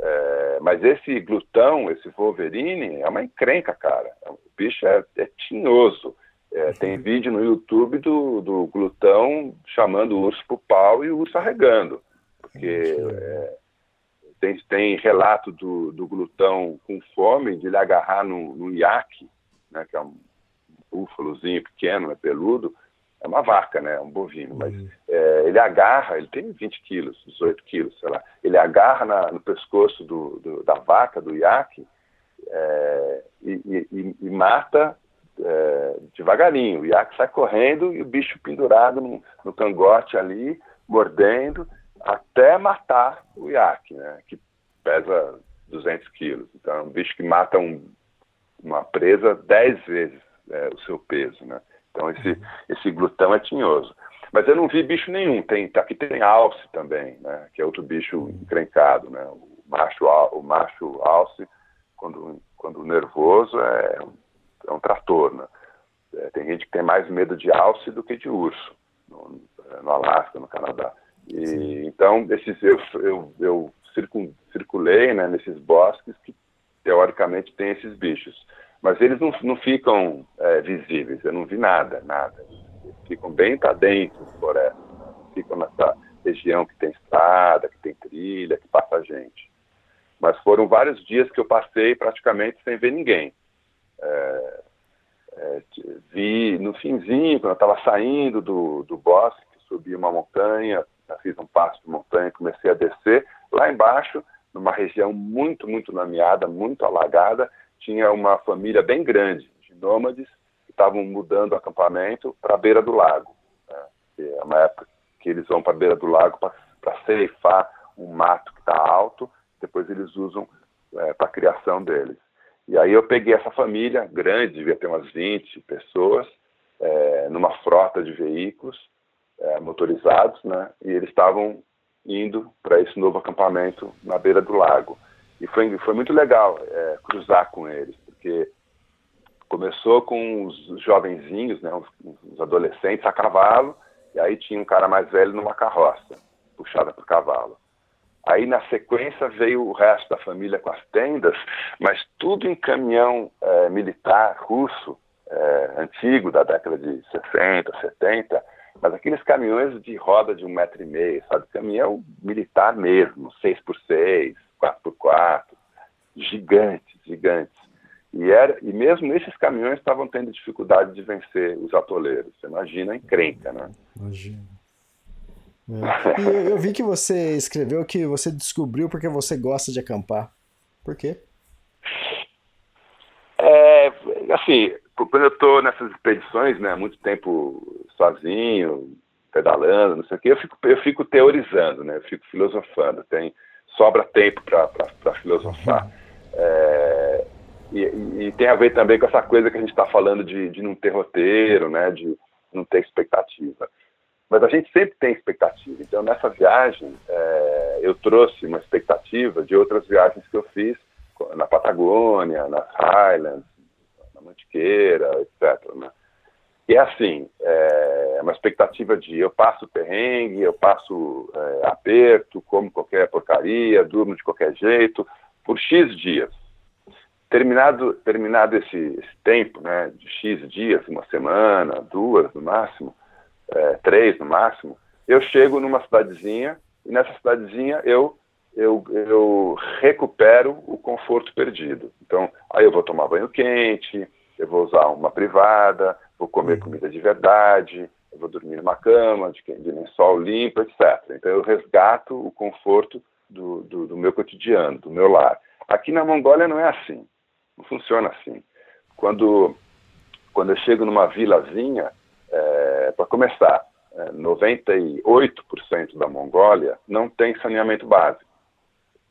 É, mas esse glutão, esse Wolverine, é uma encrenca, cara. O bicho é, é tinhoso. É, tem uhum. vídeo no YouTube do, do glutão chamando o urso pro pau e o urso arregando. Porque é, tem, tem relato do, do glutão com fome de ele agarrar no, no iaque, né, que é um búfalozinho pequeno, é peludo, é uma vaca, né? Um bovino, mas uhum. é, ele agarra, ele tem 20 quilos, 18 quilos, sei lá. Ele agarra na, no pescoço do, do, da vaca, do iaque, é, e, e, e, mata é, devagarinho. O iaque sai correndo e o bicho pendurado no, no cangote ali, mordendo, até matar o iaque, né? Que pesa 200 quilos. Então é um bicho que mata um, uma presa 10 vezes é, o seu peso, né? Então esse, esse glutão é tinhoso. Mas eu não vi bicho nenhum. Tem, aqui tem alce também, né? Que é outro bicho encrencado, né? O macho, o macho alce, quando, quando nervoso, é, é um trator, né? É, tem gente que tem mais medo de alce do que de urso, no, no Alasca, no Canadá. E, então, esses, eu, eu, eu circulei né, nesses bosques que, teoricamente, tem esses bichos. Mas eles não, não ficam é, visíveis, eu não vi nada, nada. Eles ficam bem para dentro da floresta, ficam nessa região que tem estrada, que tem trilha, que passa gente. Mas foram vários dias que eu passei praticamente sem ver ninguém. É, é, vi no finzinho, quando eu estava saindo do, do bosque, subi uma montanha, fiz um passo de montanha, comecei a descer. Lá embaixo, numa região muito, muito lameada, muito alagada, tinha uma família bem grande de nômades que estavam mudando o acampamento para a beira do lago. Né? É uma época que eles vão para a beira do lago para ceifar um mato que está alto, depois eles usam é, para a criação deles. E aí eu peguei essa família grande, devia ter umas 20 pessoas, é, numa frota de veículos é, motorizados, né? E eles estavam indo para esse novo acampamento na beira do lago. E foi, foi muito legal é, cruzar com eles, porque começou com os jovenzinhos, né, os, os, adolescentes a cavalo, e aí tinha um cara mais velho numa carroça, puxada por cavalo. Aí na sequência veio o resto da família com as tendas, mas tudo em caminhão é, militar russo, é, antigo, da década de 60, 70, mas aqueles caminhões de roda de um metro e meio, sabe? Caminhão militar mesmo, 6x6, 4x4, gigantes, gigantes. E, era, e mesmo esses caminhões estavam tendo dificuldade de vencer os atoleiros. Você imagina a encrenca, né? Imagina. É. E eu, eu, vi que você escreveu que você descobriu porque você gosta de acampar. Por quê? É, assim, quando eu estou nessas expedições, né, muito tempo sozinho, pedalando, não sei o quê, eu fico, eu fico teorizando, né, eu fico filosofando, tem, sobra tempo para filosofar. É, e, e, tem a ver também com essa coisa que a gente está falando de, de não ter roteiro, né, de não ter expectativa. Mas a gente sempre tem expectativa. Então, nessa viagem, é, eu trouxe uma expectativa de outras viagens que eu fiz na Patagônia, nas Highlands, na Mantiqueira, etc. Né? E é assim, é uma expectativa de eu passo perrengue, eu passo é, aperto, como qualquer porcaria, durmo de qualquer jeito, por X dias. Terminado, terminado esse, esse tempo, né, de X dias, uma semana, duas no máximo, é, três no máximo, eu chego numa cidadezinha e nessa cidadezinha eu, eu, eu recupero o conforto perdido. Então, aí eu vou tomar banho quente, eu vou usar uma privada, vou comer comida de verdade, eu vou dormir numa cama de, de lençol limpo, etc. Então eu resgato o conforto do, do, do meu cotidiano, do meu lar. Aqui na Mongólia não é assim, não funciona assim. Quando, quando eu chego numa vilazinha, é, para começar, é, 98% da Mongólia não tem saneamento básico.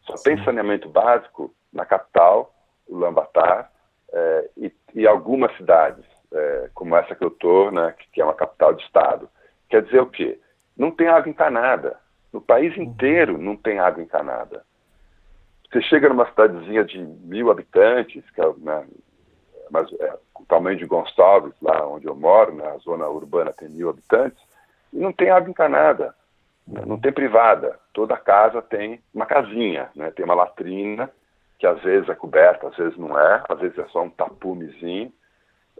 Só Sim. tem saneamento básico na capital, Ulaanbaatar, é, e, e, algumas cidades, é, como essa que eu estou, né, que, é uma capital de estado. Quer dizer o quê? Não tem água encanada. No país inteiro não tem água encanada. Você chega numa cidadezinha de mil habitantes, que é, né, mas é, o tamanho de Gonçalves, lá onde eu moro, na zona urbana tem mil habitantes, e não tem água encanada, né? não tem privada. Toda casa tem uma casinha, né? tem uma latrina, que às vezes é coberta, às vezes não é, às vezes é só um tapumezinho.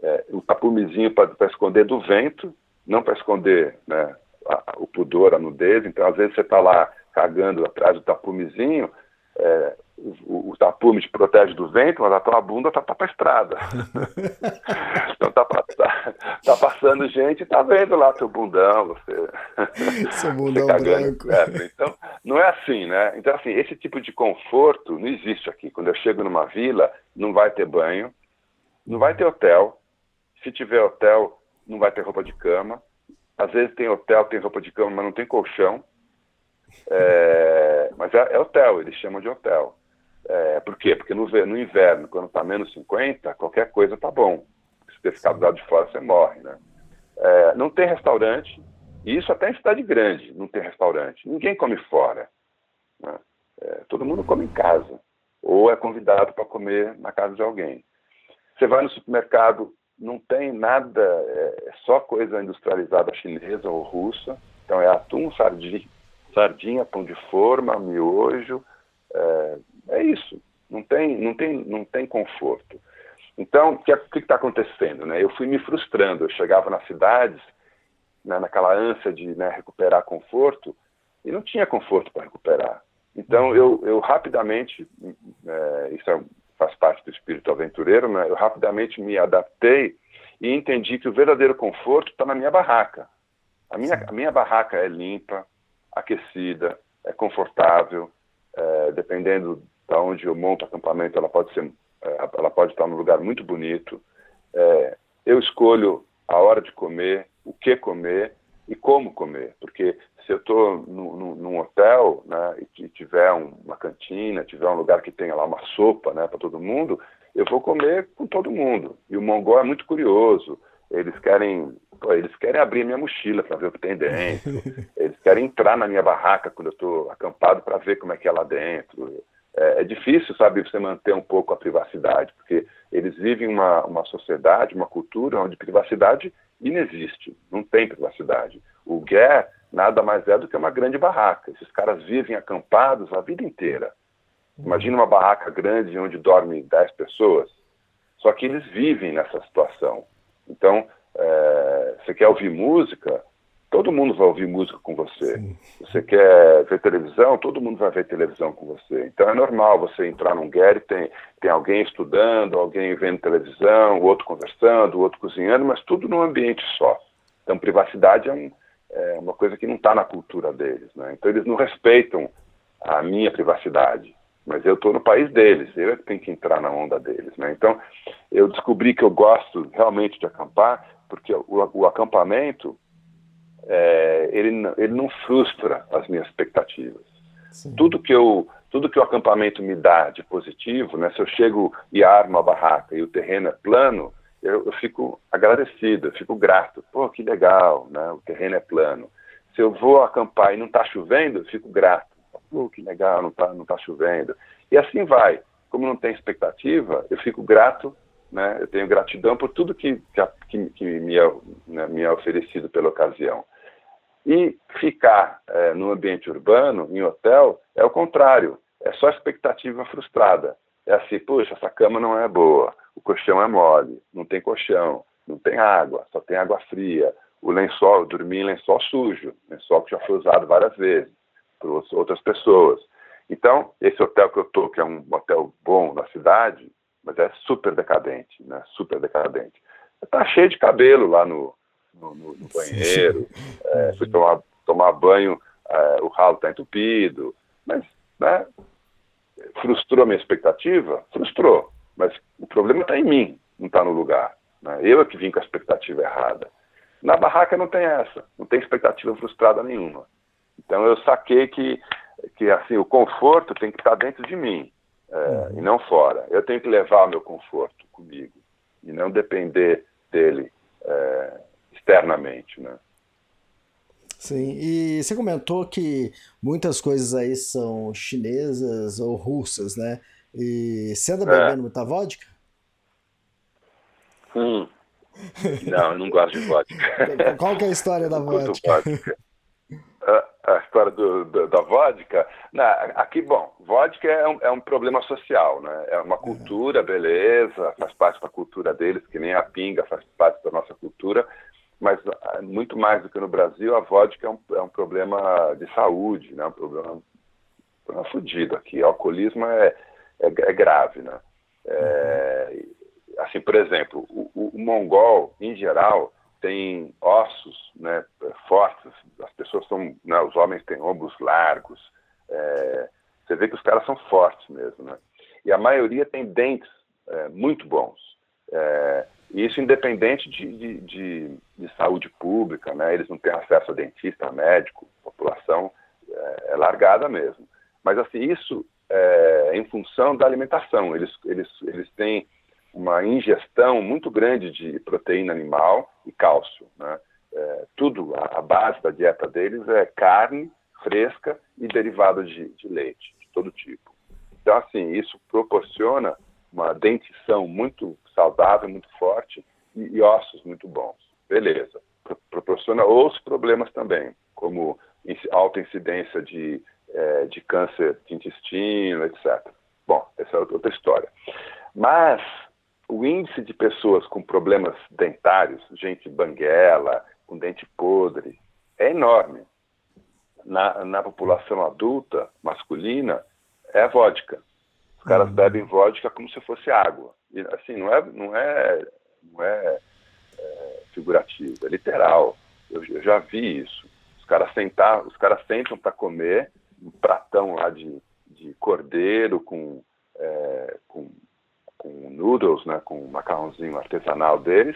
É, o tapumezinho para esconder do vento, não para esconder né, a, o pudor, a nudez. Então, às vezes você está lá cagando atrás do tapumezinho, é, o, o, tapume te protege do vento, mas a tua bunda tá, tá pra estrada. [LAUGHS] então tá, tá, tá, passando gente e tá vendo lá teu bundão, você. Seu bundão você [LAUGHS] [LAUGHS] branco. É, então, não é assim, né? Então, assim, esse tipo de conforto não existe aqui. Quando eu chego numa vila, não vai ter banho, não vai ter hotel. Se tiver hotel, não vai ter roupa de cama. Às vezes tem hotel, tem roupa de cama, mas não tem colchão. É, [LAUGHS] mas é, é, hotel, eles chamam de hotel. É, por quê? Porque no, no inverno, quando está menos 50, qualquer coisa tá bom. Se você ficar do lado de fora, você morre, né? É, não tem restaurante, e isso até em cidade grande não tem restaurante. Ninguém come fora. Né? É, todo mundo come em casa, ou é convidado para comer na casa de alguém. Você vai no supermercado, não tem nada, é, é só coisa industrializada chinesa ou russa. Então é atum, sardinha, sardinha, pão de forma, miojo, é, é isso. Não tem, não tem, não tem conforto. Então, o que está acontecendo? Né? Eu fui me frustrando. Eu chegava nas cidades, né, naquela ânsia de né, recuperar conforto, e não tinha conforto para recuperar. Então, eu, eu rapidamente, é, isso é, faz parte do espírito aventureiro, né, eu rapidamente me adaptei e entendi que o verdadeiro conforto está na minha barraca. A minha, a minha barraca é limpa, aquecida, é confortável, é, dependendo de onde eu monto o acampamento, ela pode ser, é, ela pode estar num lugar muito bonito. É, eu escolho a hora de comer, o que comer e como comer, porque se eu estou num, hotel, né, e tiver uma cantina, tiver um lugar que tenha lá uma sopa, né, para todo mundo, eu vou comer com todo mundo. E o mongol é muito curioso. Eles querem, pô, eles querem abrir minha mochila para ver o que tem dentro. [LAUGHS] Eles querem entrar na minha barraca quando eu estou acampado para ver como é que é lá dentro. É, é, difícil, sabe, você manter um pouco a privacidade, porque eles vivem uma, uma sociedade, uma cultura onde privacidade inexiste, não tem privacidade. O Guerre nada mais é do que uma grande barraca. Esses caras vivem acampados a vida inteira. Imagina uma barraca grande onde dormem 10 pessoas. Só que eles vivem nessa situação. Então, é, você quer ouvir música, todo mundo vai ouvir música com você. Sim. Você quer ver televisão, todo mundo vai ver televisão com você. Então é normal você entrar num guerre, tem, tem alguém estudando, alguém vendo televisão, o outro conversando, o outro cozinhando, mas tudo num ambiente só. Então privacidade é, um, é uma coisa que não está na cultura deles. Né? Então eles não respeitam a minha privacidade mas eu estou no país deles, eu é tenho que entrar na onda deles. Né? Então, eu descobri que eu gosto realmente de acampar, porque o, o acampamento, é, ele, ele não frustra as minhas expectativas. Tudo que, eu, tudo que o acampamento me dá de positivo, né, se eu chego e armo a barraca e o terreno é plano, eu, eu fico agradecido, eu fico grato. Pô, que legal, né, o terreno é plano. Se eu vou acampar e não está chovendo, eu fico grato oh, que legal, não está não tá chovendo. E assim vai. Como não tem expectativa, eu fico grato, né? eu tenho gratidão por tudo que, que, que me, é, né, me é oferecido pela ocasião. E ficar é, no ambiente urbano, em hotel, é o contrário. É só expectativa frustrada. É assim, puxa, essa cama não é boa, o colchão é mole, não tem colchão, não tem água, só tem água fria. O lençol, eu dormi em lençol sujo, lençol que já foi usado várias vezes para outras pessoas. Então, esse hotel que eu estou, que é um hotel bom na cidade, mas é super decadente, né? Super decadente. Está cheio de cabelo lá no, no, no, no banheiro. [LAUGHS] É, fui tomar, tomar banho, é, o ralo está entupido. Mas, né? Frustrou a minha expectativa? Frustrou. Mas o problema está em mim, não está no lugar. Né? Eu é que vim com a expectativa errada. Na barraca não tem essa, não tem expectativa frustrada nenhuma. Então eu saquei que, que assim, o conforto tem que estar dentro de mim é, e não fora. Eu tenho que levar meu conforto comigo e não depender dele é, externamente, né? Sim, e você comentou que muitas coisas aí são chinesas ou russas, né? E você anda bebendo é. muita vodka? Hum. Não, eu não gosto de vodka. Qual que é a história da vodka? vodka a história do, do, da vodka. Na, aqui, bom, vodka é um, é um, problema social, né? É uma cultura, beleza, faz parte da cultura deles, que nem a pinga faz parte da nossa cultura, mas ah, muito mais do que no Brasil, a vodka é um, é um problema de saúde, né? Um problema, um problema fudido aqui. O alcoolismo é, é, é grave, né? É, assim, por exemplo, o, o, o mongol, em geral, tem ossos né, fortes, as pessoas são, né, os homens têm ombros largos, é, você vê que os caras são fortes mesmo, né? E a maioria tem dentes é, muito bons. É, e isso independente de, de, de, de, saúde pública, né? Eles não têm acesso a dentista, a médico, a população é, é largada mesmo. Mas assim, isso é em função da alimentação. Eles, eles, eles têm uma ingestão muito grande de proteína animal e cálcio. Né? É, tudo, a, a, base da dieta deles é carne fresca e derivado de, de, leite, de todo tipo. Então, assim, isso proporciona uma dentição muito saudável, muito forte e, e ossos muito bons. Beleza. Pro, proporciona outros problemas também, como alta incidência de, é, de câncer de intestino, etc. Bom, essa é outra história. Mas o índice de pessoas com problemas dentários, gente banguela, com dente podre, é enorme. Na, na população adulta, masculina, é a vodka. Os caras uhum. bebem vodka como se fosse água. E, assim, não é, não é, não é, é figurativo, é literal. Eu, eu, já vi isso. Os caras sentar, os caras sentam para comer um pratão lá de, de cordeiro com, é, com com noodles, né, com um macarrãozinho artesanal deles,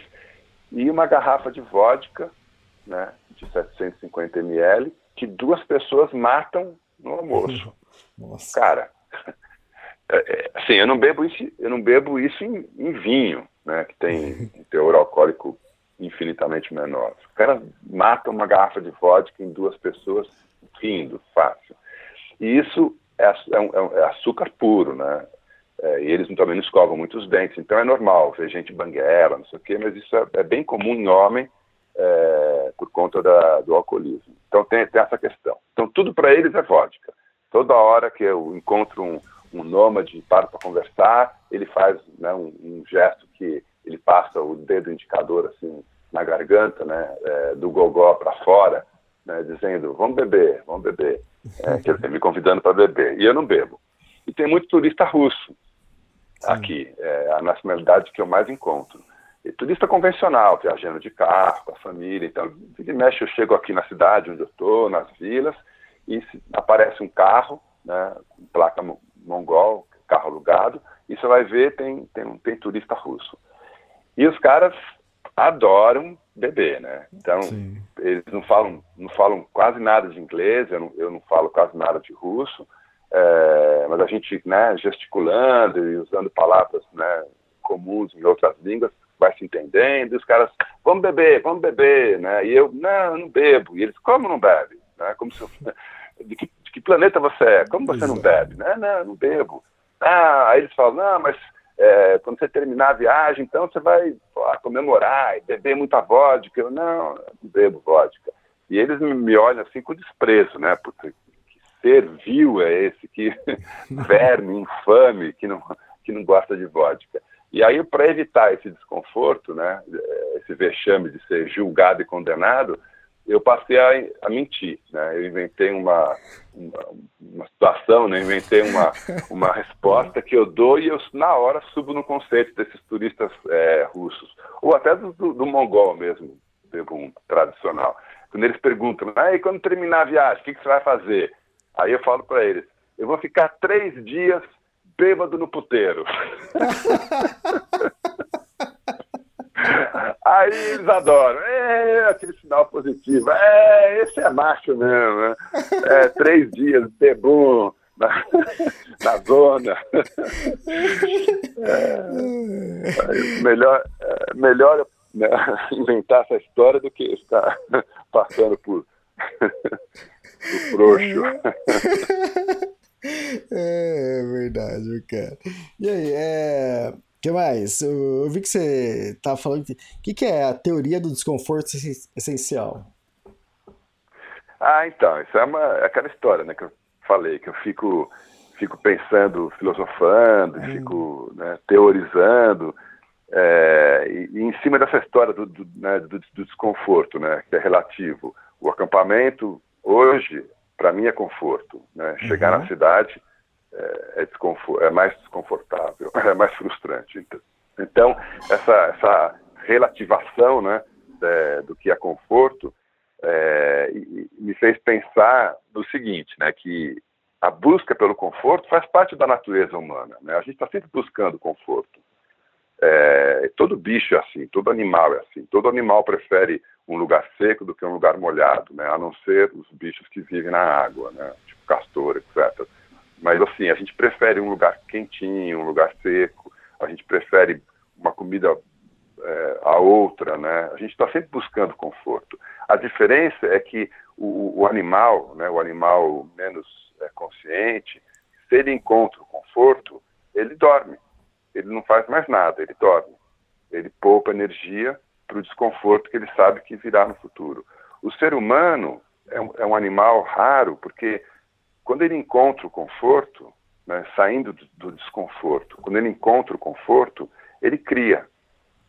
e uma garrafa de vodka, né, de 750 ml, que duas pessoas matam no almoço. [LAUGHS] Nossa. Cara, [LAUGHS] é, é, assim, eu não bebo isso, eu não bebo isso em, em vinho, né, que tem [LAUGHS] um teor alcoólico infinitamente menor. Os caras matam uma garrafa de vodka em duas pessoas rindo, fácil. E isso é, é, é, é açúcar puro, né? É, e eles também não escovam os dentes, então é normal ver gente banguela, não sei o quê, mas isso é, é bem comum em homem, é, por conta da, do alcoolismo. Então tem, tem essa questão. Então tudo para eles é vodka. Toda hora que eu encontro um, um nômade para para conversar, ele faz né, um, um, gesto que ele passa o dedo indicador assim na garganta, né, é, do gogó para fora, né, dizendo vamos beber, vamos beber, é, me convidando para beber. E eu não bebo. E tem muito turista russo Sim. aqui, é a nacionalidade que eu mais encontro. E turista convencional, viajando de carro, com a família. Então, de mexe, eu chego aqui na cidade onde eu estou, nas vilas, e aparece um carro, né, placa mongol, carro alugado, e você vai ver, tem, tem, tem turista russo. E os caras adoram beber, né? Então, Sim. eles não falam, não falam quase nada de inglês, eu não, eu não falo quase nada de russo, é, mas a gente, né, gesticulando e usando palavras, né, comuns em outras línguas, vai se entendendo, e os caras, vamos beber, vamos beber, né? E eu, não, eu não bebo. E eles, como não bebe? Né? Como se eu, [LAUGHS] de, que, de que planeta você é? Como você não bebe? Né? Não, eu não bebo. Ah, aí eles falam, não, mas é, quando você terminar a viagem, então você vai comemorar e beber muita vodka. Eu, não, eu não bebo vodka. E eles me olham assim com desprezo, né? Porque que ser vil é esse, que [LAUGHS] verme infame que não, que não gosta de vodka. E aí, para evitar esse desconforto, né, esse vexame de ser julgado e condenado, eu passei a, a mentir. Né? Eu inventei uma, uma, uma, situação, né? inventei uma, [LAUGHS] uma resposta que eu dou e eu, na hora, subo no conceito desses turistas é, russos, ou até do, do, do mongol mesmo, um tradicional. Quando eles perguntam, aí quando terminar a viagem, o que, que você vai fazer? Aí eu falo para eles, eu vou ficar três dias bêbado no puteiro. [LAUGHS] [LAUGHS] Aí eles adoram. É, aquele sinal positivo. É, esse é macho mesmo. Né? É, três dias, bebum, na, [LAUGHS] na zona. É, melhor é, melhor né, inventar essa história do que ficar [LAUGHS] passando por, por frouxo. É, é verdade, cara. E aí, é. O que mais? Eu, eu, vi que você estava falando. O que, que é a teoria do desconforto essencial? Ah, então, isso é, uma, é aquela história né, que eu falei, que eu fico, fico pensando, filosofando, hum. fico né, teorizando, é, e, e, em cima dessa história do, do, né, do, do desconforto, né, que é relativo. O acampamento, hoje, para mim é conforto. Né? Chegar uhum. na cidade é, é, é, mais desconfortável, [LAUGHS] é mais frustrante. Então, essa, essa relativação né, é, do que é conforto é, me fez pensar no seguinte, né, que a busca pelo conforto faz parte da natureza humana. Né? A gente está sempre buscando conforto. É, todo bicho é assim, todo animal é assim. Todo animal prefere um lugar seco do que um lugar molhado, né? A não ser os bichos que vivem na água, né? Tipo castor, etc. Mas assim, a gente prefere um lugar quentinho, um lugar seco. A gente prefere uma comida é, a outra, né? A gente está sempre buscando conforto. A diferença é que o, o animal, né? O animal menos é, consciente, se ele encontra o conforto, ele dorme ele não faz mais nada, ele dorme. Ele poupa energia para o desconforto que ele sabe que virá no futuro. O ser humano é um, é um animal raro, porque quando ele encontra o conforto, né, saindo do, do, desconforto, quando ele encontra o conforto, ele cria.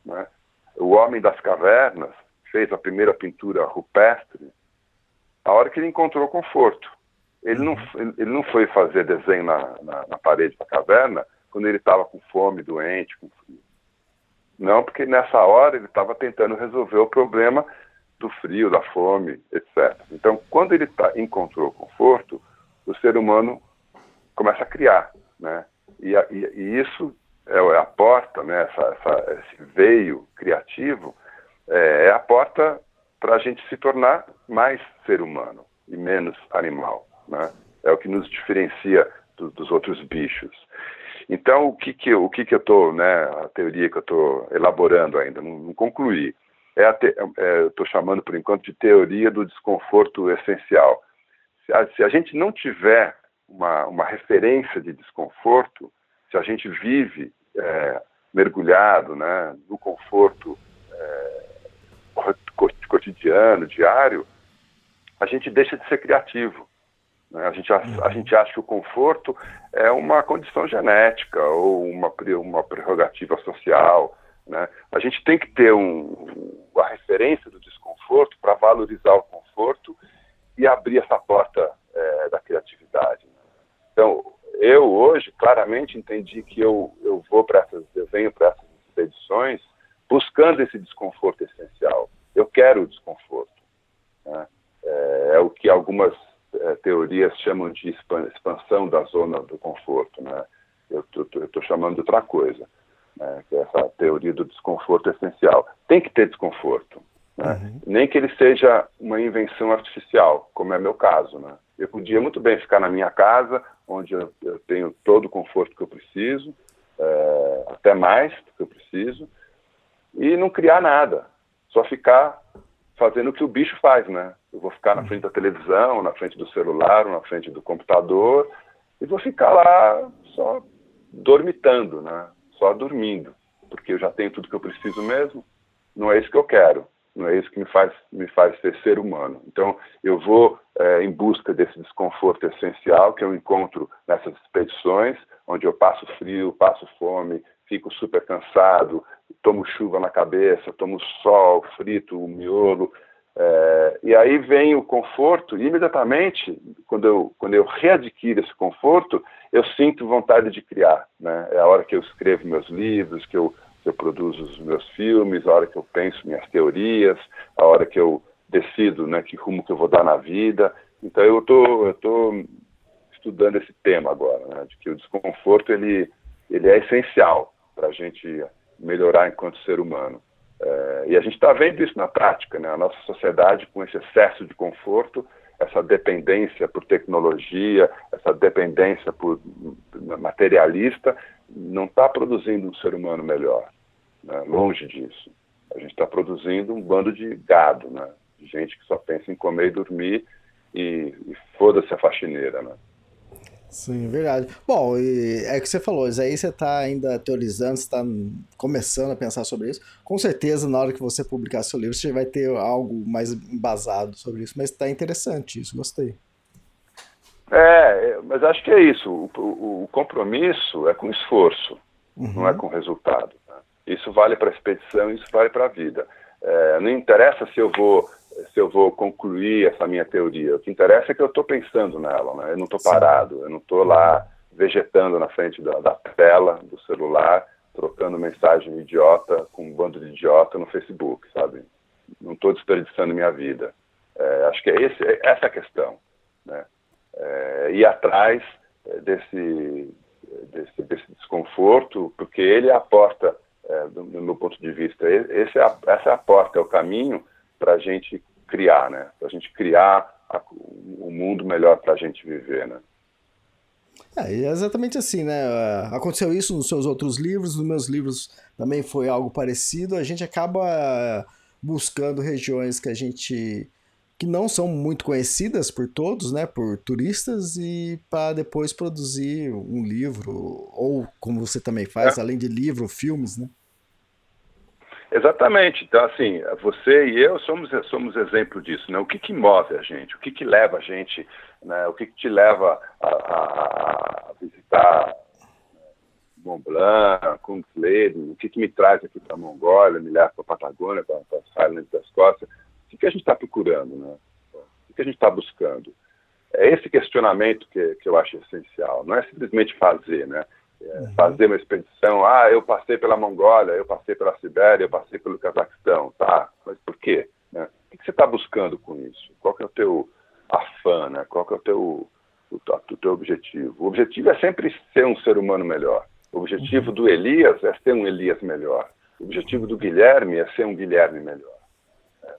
Né? O homem das cavernas fez a primeira pintura rupestre a hora que ele encontrou o conforto. Ele não, ele não foi fazer desenho na, na, na parede da caverna quando ele estava com fome, doente, com frio. Não, porque nessa hora ele estava tentando resolver o problema do frio, da fome, etc. Então, quando ele tá, encontrou conforto, o ser humano começa a criar, né? E, e, e isso é, é a porta, né? Essa, essa, esse veio criativo é, é a porta para a gente se tornar mais ser humano e menos animal, né? É o que nos diferencia do, dos outros bichos. Então, o que que, o que, que eu estou, né, a teoria que eu estou elaborando ainda, não, não concluí, é, te, é estou chamando por enquanto de teoria do desconforto essencial. Se a, gente não tiver uma, uma referência de desconforto, se a gente vive é, mergulhado né, no conforto é, cotidiano, diário, a gente deixa de ser criativo. Né? A, gente, a, a, gente acha que o conforto é uma condição genética ou uma, uma prerrogativa social. Né? A gente tem que ter um, a referência do desconforto para valorizar o conforto e abrir essa porta é, da criatividade. Né? Então, eu hoje claramente entendi que eu, eu vou para essas, eu venho para essas expedições buscando esse desconforto essencial. Eu quero o desconforto. Né? É, é, o que algumas é, teorias chamam de expansão da zona do conforto. Né? Eu estou chamando de outra coisa, né? que é essa teoria do desconforto essencial. Tem que ter desconforto. Uhum. Nem que ele seja uma invenção artificial, como é meu caso. Né? Eu podia muito bem ficar na minha casa, onde eu, eu tenho todo o conforto que eu preciso, é, até mais do que eu preciso, e não criar nada, só ficar fazendo o que o bicho faz, né? Eu vou ficar na frente da televisão, na frente do celular, na frente do computador, e vou ficar lá só dormitando, né? Só dormindo, porque eu já tenho tudo que eu preciso mesmo. Não é isso que eu quero, não é isso que me faz me faz ser ser humano. Então eu vou é, em busca desse desconforto essencial que eu encontro nessas expedições, onde eu passo frio, passo fome, fico super cansado, tomo chuva na cabeça, tomo sol, frito o miolo. É, e aí vem o conforto, e imediatamente, quando eu, quando eu readquiro esse conforto, eu sinto vontade de criar. Né? É a hora que eu escrevo meus livros, que eu, eu produzo os meus filmes, a hora que eu penso minhas teorias, a hora que eu decido né, que rumo que eu vou dar na vida. Então eu tô, tô estudando esse tema agora, né, de que o desconforto ele, ele é essencial para a gente melhorar enquanto ser humano. É, e a gente está vendo isso na prática, né? A nossa sociedade com esse excesso de conforto, essa dependência por tecnologia, essa dependência por materialista, não está produzindo um ser humano melhor. Né? Longe disso. A gente está produzindo um bando de gado, né? De gente que só pensa em comer e dormir e, e foda-se a faxineira, né? Sim, verdade. Bom, é que você falou, isso aí você está ainda teorizando, está começando a pensar sobre isso. Com certeza, na hora que você publicar seu livro, você vai ter algo mais embasado sobre isso, mas está interessante isso, gostei. É, mas acho que é isso. O, o, o compromisso é com esforço, uhum. não é com resultado. Né? Isso vale para a expedição, isso vale para a vida. É, não interessa se eu vou se eu vou concluir essa minha teoria. O que interessa é que eu estou pensando nela, né? eu não estou parado, eu não estou lá vegetando na frente da, da, tela do celular, trocando mensagem idiota com um bando de idiota no Facebook, sabe? Não estou desperdiçando minha vida. É, acho que é esse, é essa a questão. Né? É, ir atrás é, desse, desse, desse, desconforto, porque ele é a porta, é, do, do, meu ponto de vista, esse é a, essa é a porta, é o caminho para a gente criar, né? Para a gente criar um mundo melhor para a gente viver, né? É, é exatamente assim, né? Aconteceu isso nos seus outros livros, nos meus livros também foi algo parecido. A gente acaba buscando regiões que a gente que não são muito conhecidas por todos, né, por turistas e para depois produzir um livro ou como você também faz, é. além de livro, filmes, né? Exatamente. Então, assim, você e eu somos, somos exemplo disso. Né? O que, que move a gente? O que, que leva a gente? Né? O que, que te leva a, a, a visitar Mont Blanc, Kungsleden? O que, que me traz aqui para a Mongólia, me leva para a Patagônia, para as Highlands da Escócia? O que, a gente está procurando? Né? O que a gente está buscando? É esse questionamento que, que eu acho essencial. Não é simplesmente fazer, né? é, fazer uma expedição. Ah, eu passei pela Mongólia, eu passei pela Sibéria, eu passei pelo Cazaquistão. Tá, mas por quê? Né? O que você está buscando com isso? Qual que é o teu afã, né? Qual que é o teu, o, o teu objetivo? O objetivo é sempre ser um ser humano melhor. O objetivo do Elias é ser um Elias melhor. O objetivo do Guilherme é ser um Guilherme melhor.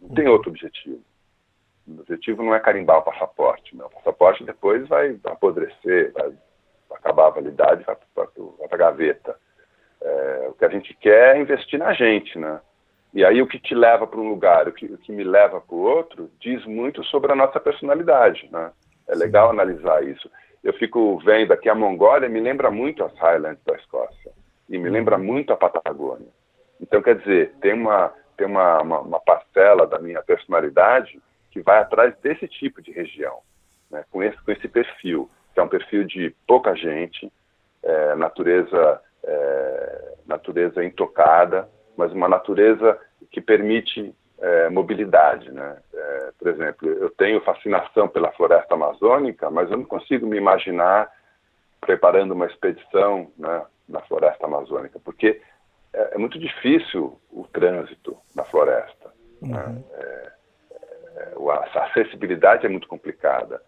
Não tem outro objetivo. O objetivo não é carimbar o passaporte. Né? O passaporte depois vai apodrecer, vai acabar a validade, vai para a gaveta. É, o que a gente quer é investir na gente, né? E aí o que te leva para um lugar, o que, o que me leva para o outro, diz muito sobre a nossa personalidade, né? É legal Sim. analisar isso. Eu fico vendo aqui a Mongólia, me lembra muito as Highlands da Escócia e me lembra uhum. muito a Patagônia. Então, quer dizer, tem uma tem uma, uma, uma, parcela da minha personalidade que vai atrás desse tipo de região, né, com, esse, com esse perfil, que é um perfil de pouca gente, é, natureza, é, natureza intocada, mas uma natureza que permite é, mobilidade. Né? É, por exemplo, eu tenho fascinação pela floresta amazônica, mas eu não consigo me imaginar preparando uma expedição né, na floresta amazônica, porque é, é, muito difícil o trânsito na floresta. Né? Uhum. Né? É, a acessibilidade é muito complicada.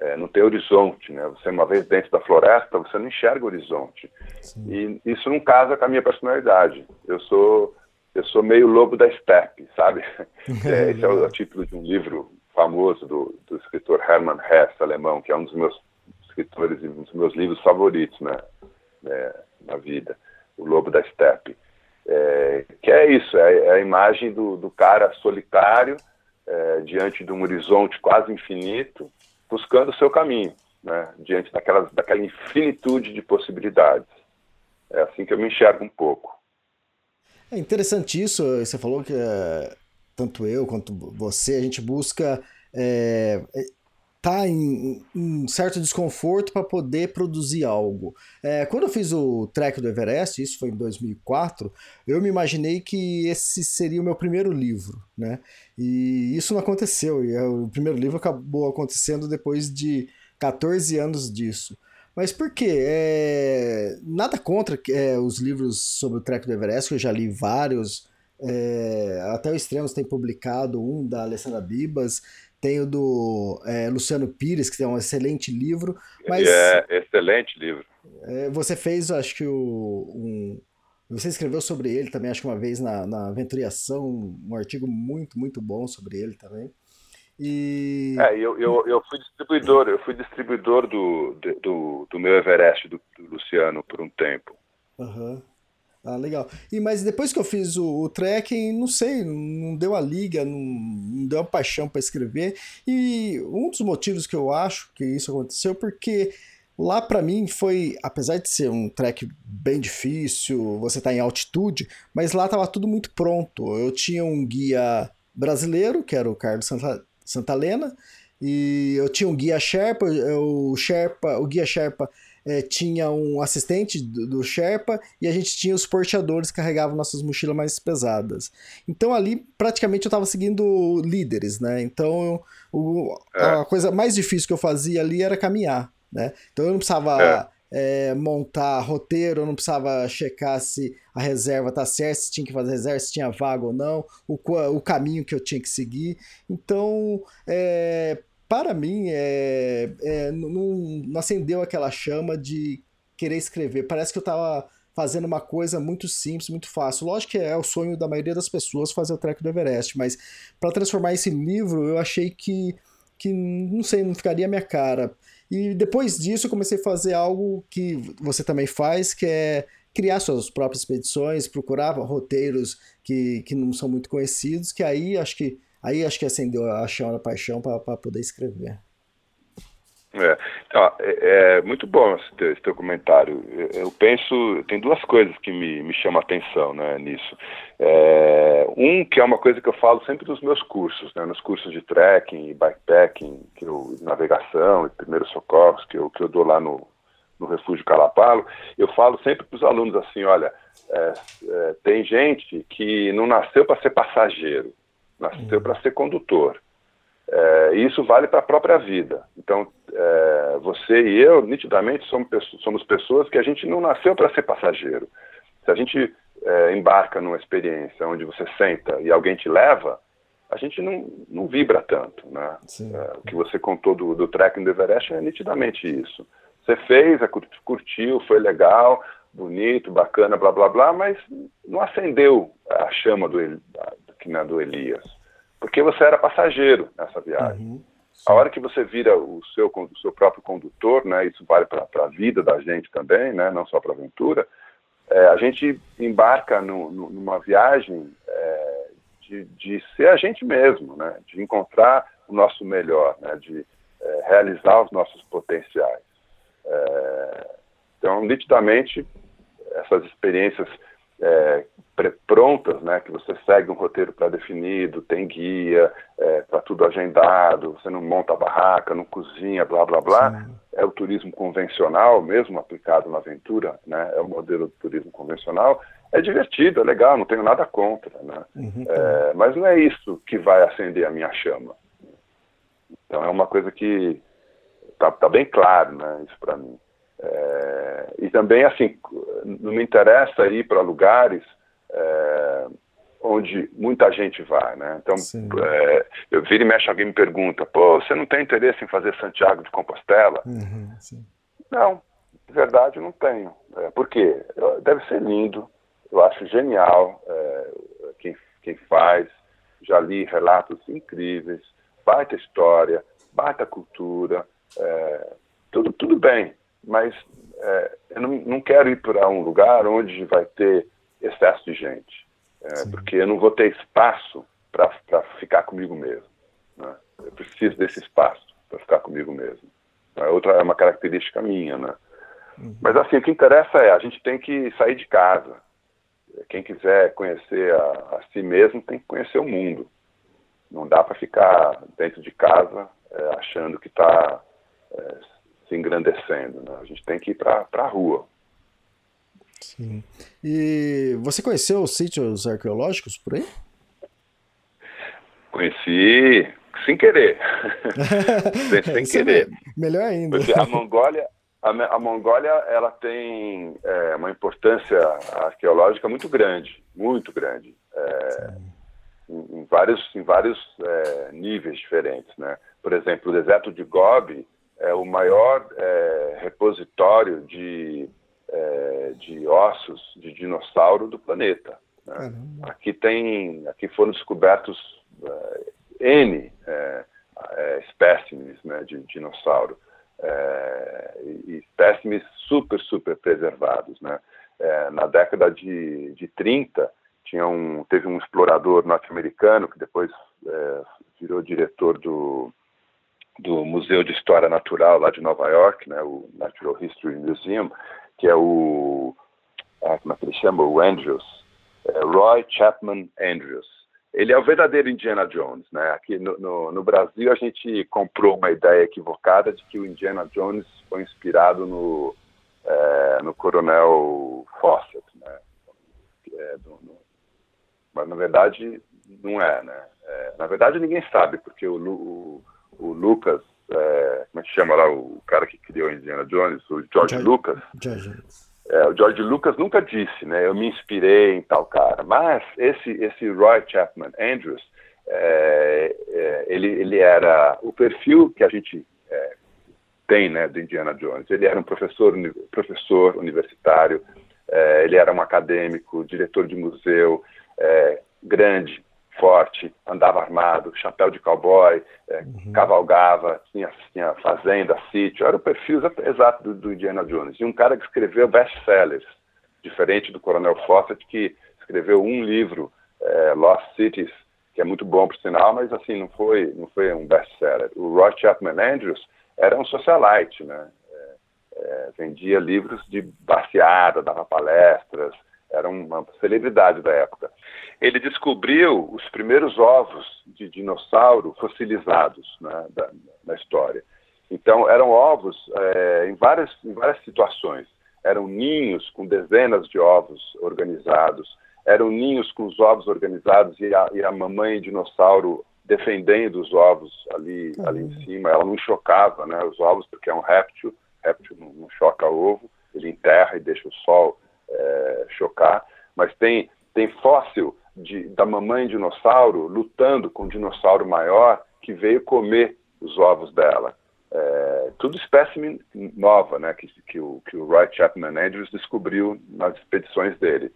É, não tem horizonte, né? Você uma vez dentro da floresta, você não enxerga o horizonte. Sim. E isso não casa com a minha personalidade. Eu sou eu sou meio lobo da steppe, sabe? [LAUGHS] É, esse é o, título de um livro famoso do, do escritor Hermann Hesse, alemão, que é um dos meus escritores e um dos meus livros favoritos, né? É, na vida, o lobo da steppe. É, que é isso, é, é, a imagem do, do cara solitário é, diante de um horizonte quase infinito, buscando o seu caminho, né? diante daquela, daquela infinitude de possibilidades. É assim que eu me enxergo um pouco. É interessante isso, você falou que é, tanto eu quanto você, a gente busca é, tá em, um certo desconforto para poder produzir algo. É, quando eu fiz o trek do Everest, isso foi em 2004, eu me imaginei que esse seria o meu primeiro livro, né? E isso não aconteceu. E é, o primeiro livro acabou acontecendo depois de 14 anos disso. Mas por quê? É... Nada contra é, os livros sobre o Trek do Everest, que eu já li vários. É... Até o Extremos tem publicado um da Alessandra Bibas, tem o do é, Luciano Pires, que é um excelente livro. Mas, é, excelente livro. É, você fez, acho que, o, um, você escreveu sobre ele também, acho que uma vez na, na Aventuriação, um artigo muito, muito bom sobre ele também. E... É, eu, eu, eu fui distribuidor, eu fui distribuidor do, do, do meu Everest, do, do Luciano, por um tempo. Uhum. Ah, legal. E, mas depois que eu fiz o, o trekking, não sei, não deu a liga, não, não deu a paixão para escrever. E um dos motivos que eu acho que isso aconteceu, porque lá para mim foi, apesar de ser um trek bem difícil, você tá em altitude, mas lá tava tudo muito pronto. Eu tinha um guia brasileiro, que era o Carlos Santa, Santa Helena, e eu tinha um guia Sherpa, o Sherpa, o guia Sherpa é, tinha um assistente do, do, Sherpa e a gente tinha os porteadores que carregavam nossas mochilas mais pesadas. Então ali praticamente eu estava seguindo líderes, né? Então o, a é. coisa mais difícil que eu fazia ali era caminhar, né? Então eu não precisava é é, montar roteiro, eu não precisava checar se a reserva tá certa, se tinha que fazer reserva, se tinha vaga ou não, o, o caminho que eu tinha que seguir. Então, é, para mim, é, é, não, não acendeu aquela chama de querer escrever. Parece que eu estava fazendo uma coisa muito simples, muito fácil. Lógico que é o sonho da maioria das pessoas fazer o trek do Everest, mas para transformar esse livro, eu achei que, que não sei, não ficaria a minha cara. E depois disso eu comecei a fazer algo que você também faz, que é criar suas próprias expedições, procurar roteiros que, que não são muito conhecidos, que aí acho que aí acho que acendeu a chama da paixão para poder escrever. É, é, é, muito bom esse teu, esse teu comentário. Eu, eu, penso, tem duas coisas que me, me chamam a atenção né, nisso. É, um, que é uma coisa que eu falo sempre nos meus cursos, né, nos cursos de trekking bikepacking, que eu, navegação e primeiros socorros, que eu, que eu dou lá no, no Refúgio Calapalo, eu falo sempre para os alunos assim, olha, é, é, tem gente que não nasceu para ser passageiro, nasceu para ser condutor. É, e isso vale para a própria vida. Então, é, você e eu, nitidamente, somos, somos pessoas que a gente não nasceu para ser passageiro. Se a gente é, embarca numa experiência onde você senta e alguém te leva, a gente não, não vibra tanto. Né? É, o que você contou do, do trekking do Everest é nitidamente isso. Você fez, curtiu, foi legal, bonito, bacana, blá blá blá, mas não acendeu a chama do, do, do Elias porque você era passageiro nessa viagem. Uhum, a hora que você vira o seu, o seu próprio condutor, né, isso vale para a vida da gente também, né, não só para a aventura, é, a gente embarca no, no, numa viagem é, de, de, ser a gente mesmo, né, de encontrar o nosso melhor, né, de é, realizar os nossos potenciais. É, então, nitidamente, essas experiências é, prontas, né, que você segue um roteiro pré-definido, tem guia, é, tá tudo agendado, você não monta a barraca, não cozinha, blá blá blá. Sim. É o turismo convencional, mesmo aplicado na aventura, né, é o modelo do turismo convencional. É divertido, é legal, não tenho nada contra, né? Uhum. É, mas não é isso que vai acender a minha chama. Então é uma coisa que tá, tá bem claro, né, isso para mim. É, e também, assim, não me interessa ir para lugares é, onde muita gente vai, né? Então, é, eu viro e mexe, alguém me pergunta, pô, você não tem interesse em fazer Santiago de Compostela? Uhum, não, de verdade não tenho. É, por quê? Deve ser lindo, eu acho genial é, quem, quem faz, já li relatos incríveis, baita história, baita cultura, é, tudo, tudo bem, mas é, eu não, não quero ir para um lugar onde vai ter excesso de gente, é, porque eu não vou ter espaço para ficar comigo mesmo. Né? Eu preciso desse espaço para ficar comigo mesmo. É outra é uma característica minha, né? Uhum. Mas assim, o que interessa é a gente tem que sair de casa. Quem quiser conhecer a, a si mesmo tem que conhecer o mundo. Não dá para ficar dentro de casa é, achando que está é, se engrandecendo. Né? A gente tem que ir para a rua. Sim. E você conheceu os sítios arqueológicos por aí? Conheci sem querer. [LAUGHS] sem, querer. Melhor ainda. Porque a Mongólia, a, a Mongólia ela tem é, uma importância arqueológica muito grande, muito grande. É, em, em, vários, em vários é, níveis diferentes. Né? Por exemplo, o deserto de Gobi é o maior é, repositório de é, de ossos de dinossauro do planeta. Né? Aqui tem, aqui foram descobertos é, n é, é, espécimes né, de dinossauro espécimes super super preservados, né? Na década de, de 30 tinha um, teve um explorador norte-americano que depois virou diretor do do Museu de História Natural lá de Nova York, né, o Natural History Museum, que é o, ah, como é que ele chama? O Andrews, é Roy Chapman Andrews. Ele é o verdadeiro Indiana Jones, né? Aqui no, no, no, Brasil a gente comprou uma ideia equivocada de que o Indiana Jones foi inspirado no, é, no Coronel Fawcett, né? É, do, no, mas na verdade não é, né? É, na verdade ninguém sabe porque o, o, o Lucas é, como é que chama lá o cara que criou Indiana Jones, o George, George Lucas. George. É, o George Lucas nunca disse, né? Eu me inspirei em tal cara. Mas esse esse Roy Chapman Andrews, é, é, ele ele era o perfil que a gente é, tem, né, do Indiana Jones. Ele era um professor professor universitário. É, ele era um acadêmico, diretor de museu, é, grande, forte, andava armado, chapéu de cowboy, é, uhum. cavalgava, tinha, tinha fazenda, sítio, era o perfil exato do, do, Indiana Jones. E um cara que escreveu best-sellers, diferente do Coronel Fawcett, que escreveu um livro, é, Lost Cities, que é muito bom por sinal, mas assim, não foi, não foi um best-seller. O Roy Chapman Andrews era um socialite, né? É, é vendia livros de baseada, dava palestras, era uma celebridade da época. Ele descobriu os primeiros ovos de dinossauro fossilizados né, da, da, história. Então, eram ovos é, em, várias, em várias situações. Eram ninhos com dezenas de ovos organizados, eram ninhos com os ovos organizados e a, e a mamãe dinossauro defendendo os ovos ali, uhum. ali em cima. Ela não chocava né, os ovos, porque é um réptil, réptil não, não choca ovo, ele enterra e deixa o sol é, chocar, mas tem, tem fóssil de, da mamãe dinossauro lutando com um dinossauro maior que veio comer os ovos dela. É, tudo espécime nova, né, que, que, o, que o Roy Chapman Andrews descobriu nas expedições dele.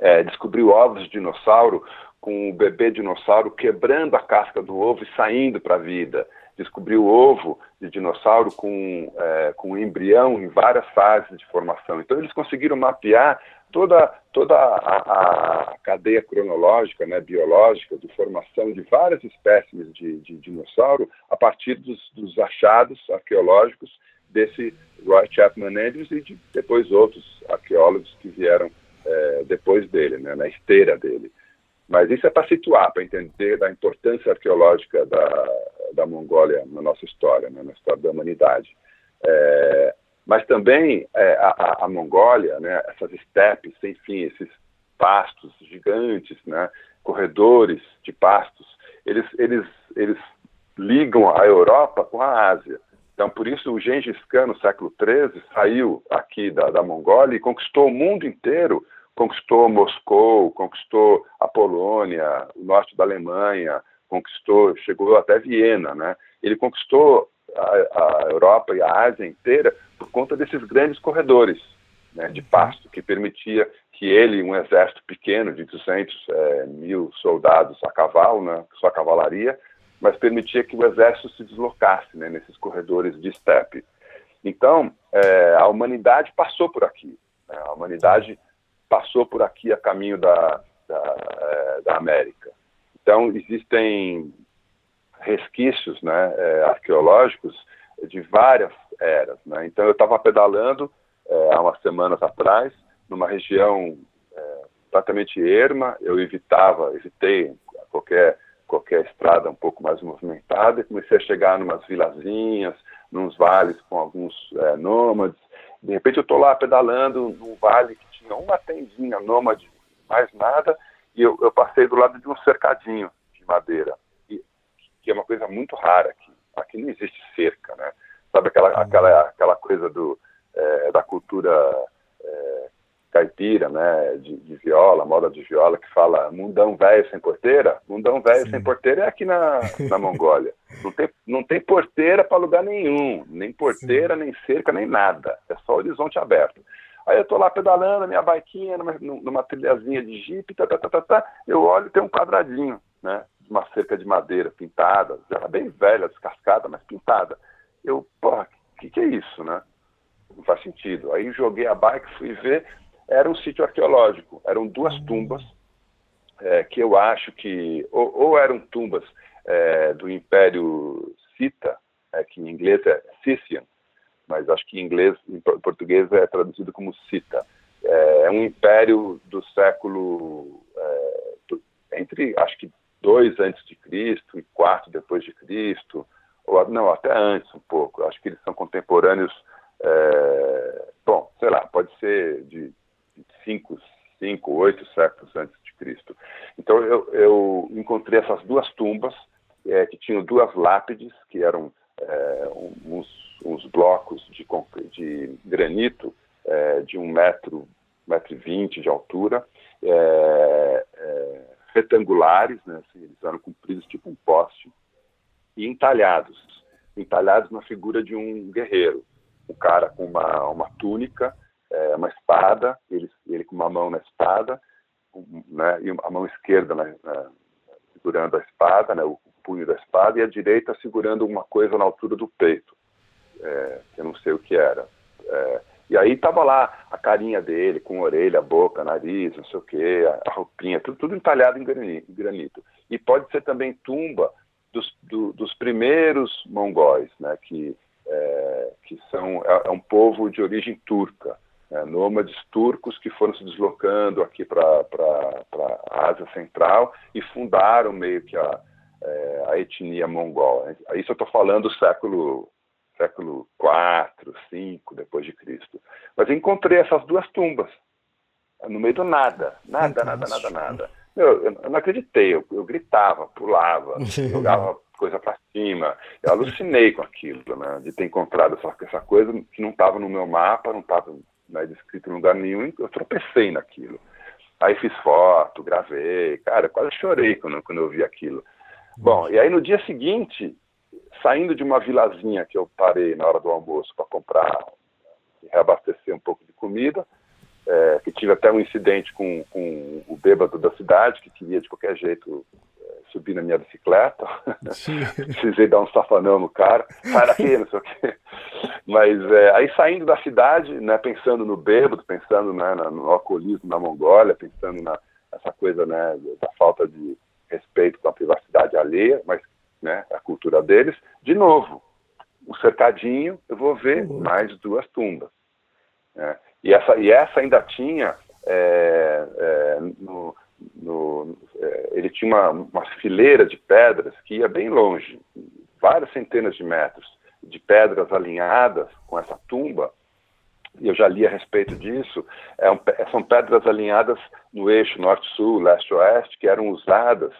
É, descobriu ovos de dinossauro com o bebê dinossauro quebrando a casca do ovo e saindo para a vida descobriu ovo de dinossauro com, é, com embrião em várias fases de formação. Então, eles conseguiram mapear toda, toda a, a cadeia cronológica, né, biológica, de formação de várias espécies de, de dinossauro a partir dos, dos achados arqueológicos desse Roy Chapman Andrews e de depois outros arqueólogos que vieram é, depois dele, né, na esteira dele. Mas isso é para situar, para entender da importância arqueológica da, da Mongólia na nossa história, né, na história da humanidade. É, mas também é, a, a, Mongólia, né, essas estepes sem fim, esses pastos gigantes, né, corredores de pastos, eles, eles, eles ligam a Europa com a Ásia. Então, por isso, o Gengis Khan, no século XIII, saiu aqui da, da Mongólia e conquistou o mundo inteiro. Conquistou Moscou, conquistou a Polônia, o norte da Alemanha, conquistou, chegou até Viena, né? Ele conquistou a, a Europa e a Ásia inteira por conta desses grandes corredores né, de pasto, que permitia que ele, um exército pequeno de 200 é, mil soldados a cavalo, né, sua cavalaria, mas permitia que o exército se deslocasse né, nesses corredores de estepe. Então, é, a humanidade passou por aqui. Né, a humanidade passou por aqui a caminho da, da, é, da América. Então, existem resquícios né, é, arqueológicos de várias eras. Né? Então, eu estava pedalando é, há umas semanas atrás, numa região é, completamente erma, eu evitava, evitei qualquer qualquer estrada um pouco mais movimentada e comecei a chegar em umas vilazinhas, nos vales com alguns é, nômades. De repente eu estou lá pedalando num vale que tinha uma tendinha nômade, mais nada, e eu, eu, passei do lado de um cercadinho de madeira, e, que é uma coisa muito rara aqui. Aqui não existe cerca, né? Sabe aquela, aquela, aquela coisa do, é, da cultura é, caipira, né, de, de, viola, moda de viola, que fala mundão velho sem porteira. Mundão velho sem porteira é aqui na, na Mongólia. [LAUGHS] Não tem, não tem porteira para lugar nenhum, nem porteira, Sim. nem cerca, nem nada. É só horizonte aberto. Aí eu tô lá pedalando, minha baiquinha, numa, numa trilhazinha de jipe, tá, tá, tá, tá, tá, eu olho e tem um quadradinho, né, uma cerca de madeira pintada, já bem velha, descascada, mas pintada. Eu, porra, o que, que é isso, né? Não faz sentido. Aí joguei a bike, fui ver, era um sítio arqueológico. Eram duas tumbas é, que eu acho que ou, ou eram tumbas é, do Império Cita, é, que em inglês é Scythian, mas acho que em inglês, em português é traduzido como Cita. É, é um império do século é, entre acho que dois antes de Cristo e quatro depois de Cristo, ou não até antes um pouco. Acho que eles são contemporâneos. É, bom, sei lá, pode ser de cinco, cinco, oito séculos antes de Cristo. Então eu, eu encontrei essas duas tumbas é, que tinham duas lápides que eram é, uns, uns, blocos de, de granito é, de um metro, metro e vinte de altura, é, é, retangulares, né, assim, eles eram compridos tipo um poste e entalhados, entalhados na figura de um guerreiro, um cara com uma, uma túnica é, uma espada, ele, ele com uma mão na espada, né, e a mão esquerda né, segurando a espada, né, o punho da espada, e a direita segurando uma coisa na altura do peito, é, que eu não sei o que era. É, e aí estava lá a carinha dele, com orelha, boca, nariz, não sei o que, a, a roupinha, tudo, tudo entalhado em granito. E pode ser também tumba dos, do, dos primeiros mongóis, né, que, é, que são, é, é um povo de origem turca é, nômades turcos que foram se deslocando aqui para a Ásia Central e fundaram meio que a, é, a etnia mongol. Isso eu estou falando do século século 4, 5 depois de Cristo. Mas eu encontrei essas duas tumbas no meio do nada, nada, nada, nada, nada. Meu, eu, não acreditei, eu, eu gritava, pulava, [LAUGHS] jogava coisa para cima. Eu alucinei com aquilo, né, de ter encontrado essa, essa coisa que não estava no meu mapa, não estava né, descrito em lugar nenhum, eu tropecei naquilo. Aí fiz foto, gravei, cara, quase chorei quando, quando eu vi aquilo. Bom, e aí no dia seguinte, saindo de uma vilazinha que eu parei na hora do almoço para comprar e reabastecer um pouco de comida, é, que tive até um incidente com, com o bêbado da cidade, que queria de qualquer jeito subir na minha bicicleta. [LAUGHS] Precisei dar um safanão no cara. Sai daqui, não sei o quê. Mas é, aí saindo da cidade, né, pensando no bêbado, pensando né, no alcoolismo na Mongólia, pensando na essa coisa né, da falta de respeito com a privacidade alheia, mas né, a cultura deles, de novo, o cercadinho, eu vou ver uhum. mais duas tumbas. Né? E, essa, e essa ainda tinha é, é, no, no, é, ele tinha uma, uma fileira de pedras que ia bem longe, várias centenas de metros, de pedras alinhadas com essa tumba, e eu já li a respeito disso, é um, são pedras alinhadas no eixo norte-sul, leste-oeste, que eram usadas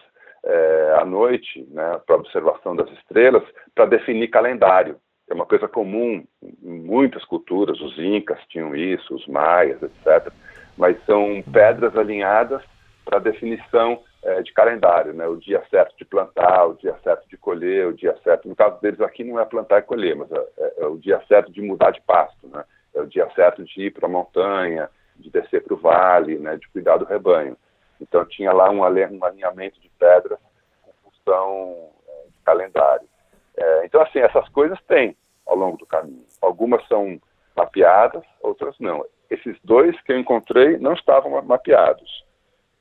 é, à noite, né, para observação das estrelas, para definir calendário. É uma coisa comum em muitas culturas, os incas tinham isso, os maias, etc. Mas são pedras alinhadas para definição é, de calendário, né? O dia certo de plantar, o dia certo de colher, o dia certo. No caso deles aqui não é plantar e colher, mas é, é, é o dia certo de mudar de pasto, né? É o dia certo de ir para a montanha, de descer para o vale, né? De cuidar do rebanho. Então tinha lá um, alinhamento de pedras em função é, de calendário. É, então assim essas coisas tem ao longo do caminho. Algumas são mapeadas, outras não. Esses dois que eu encontrei não estavam mapeados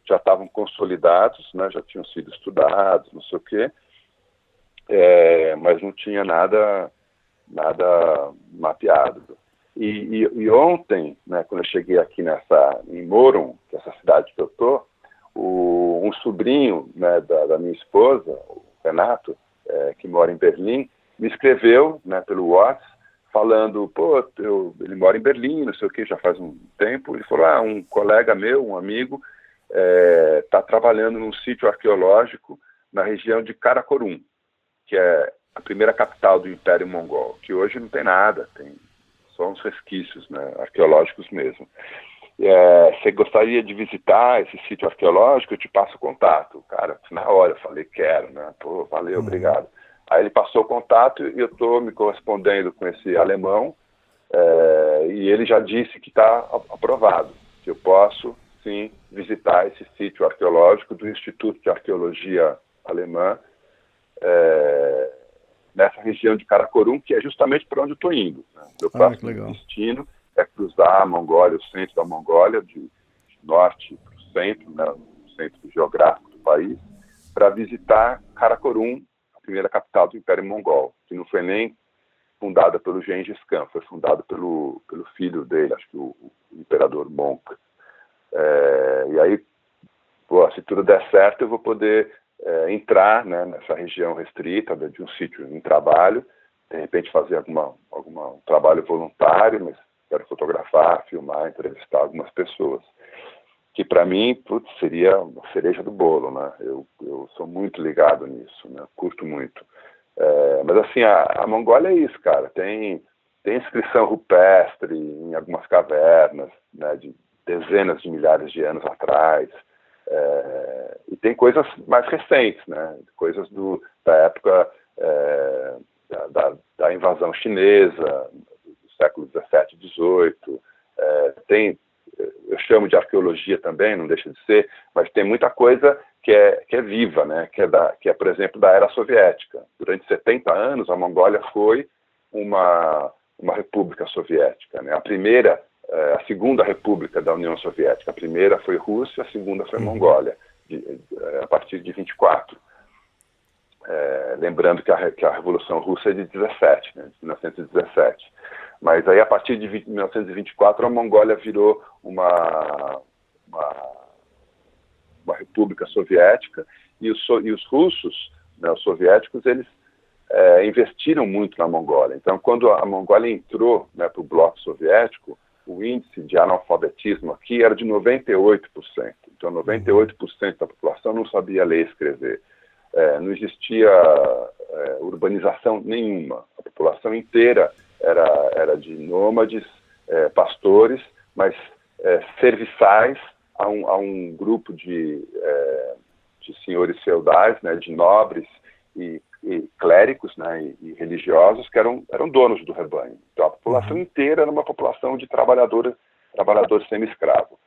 já estavam consolidados, né, já tinham sido estudados, não sei o quê, é, mas não tinha nada, nada mapeado. E, e, e, ontem, né, quando eu cheguei aqui nessa, em Moron, que é essa cidade que eu estou, um sobrinho né, da, da, minha esposa, o Renato, é, que mora em Berlim, me escreveu né, pelo WhatsApp falando, pô, eu, ele mora em Berlim, não sei o que, já faz um tempo. Ele falou, ah, um colega meu, um amigo, está é, tá trabalhando num sítio arqueológico na região de Karakorum, que é a primeira capital do Império Mongol, que hoje não tem nada, tem só uns resquícios né, arqueológicos mesmo. É, você gostaria de visitar esse sítio arqueológico? Eu te passo o contato. Cara, na hora eu falei, quero, né? Pô, valeu, uhum. obrigado. Aí ele passou o contato e eu estou me correspondendo com esse alemão é, e ele já disse que está aprovado, que eu posso sim visitar esse sítio arqueológico do Instituto de Arqueologia Alemã, é, nessa região de Karakorum, que é justamente para onde eu estou indo. Né? Meu ah, próximo destino é cruzar a Mongólia, o centro da Mongólia, de, norte para o centro, né, centro geográfico do país, para visitar Karakorum, a primeira capital do Império Mongol, que não foi nem fundada pelo Gengis Khan, foi fundada pelo, pelo filho dele, acho que o, o imperador Monk. É, e aí, se tudo der certo, eu vou poder é, entrar né, nessa região restrita de um sítio em trabalho, de repente fazer alguma, alguma um trabalho voluntário, mas quero fotografar, filmar, entrevistar algumas pessoas. Que para mim, putz, seria uma cereja do bolo, né? Eu, eu sou muito ligado nisso, né? Curto muito. É, mas assim, a, a Mongólia é isso, cara. Tem, tem inscrição rupestre em algumas cavernas, né? De, dezenas de milhares de anos atrás. É, e tem coisas mais recentes, né? coisas do, da época é, da, da, invasão chinesa, século XVII, XVIII. É, tem, eu chamo de arqueologia também, não deixa de ser, mas tem muita coisa que é, que é viva, né? que, é da, que é, por exemplo, da era soviética. Durante 70 anos, a Mongólia foi uma, uma república soviética. Né? A primeira é, a segunda república da União Soviética. A primeira foi Rússia, a segunda foi uhum. Mongólia, de, de, é, a partir de 24. É, lembrando que a, que a, Revolução Russa é de 17, né, de 1917. Mas aí, a partir de 20, 1924, a Mongólia virou uma, uma, uma república soviética e os, e os russos, né, os soviéticos, eles é, investiram muito na Mongólia. Então, quando a Mongólia entrou né, para o bloco soviético, o índice de analfabetismo aqui era de 98%. Então, 98% da população não sabia ler e escrever. É, não existia é, urbanização nenhuma. A população inteira era, era de nômades, é, pastores, mas é, serviçais a um, a um grupo de, é, de senhores feudais, né, de nobres e e clérigos né, e, e, religiosos que eram, eram donos do rebanho. Então a população uhum. inteira era uma população de trabalhadores, trabalhadores semi-escravos.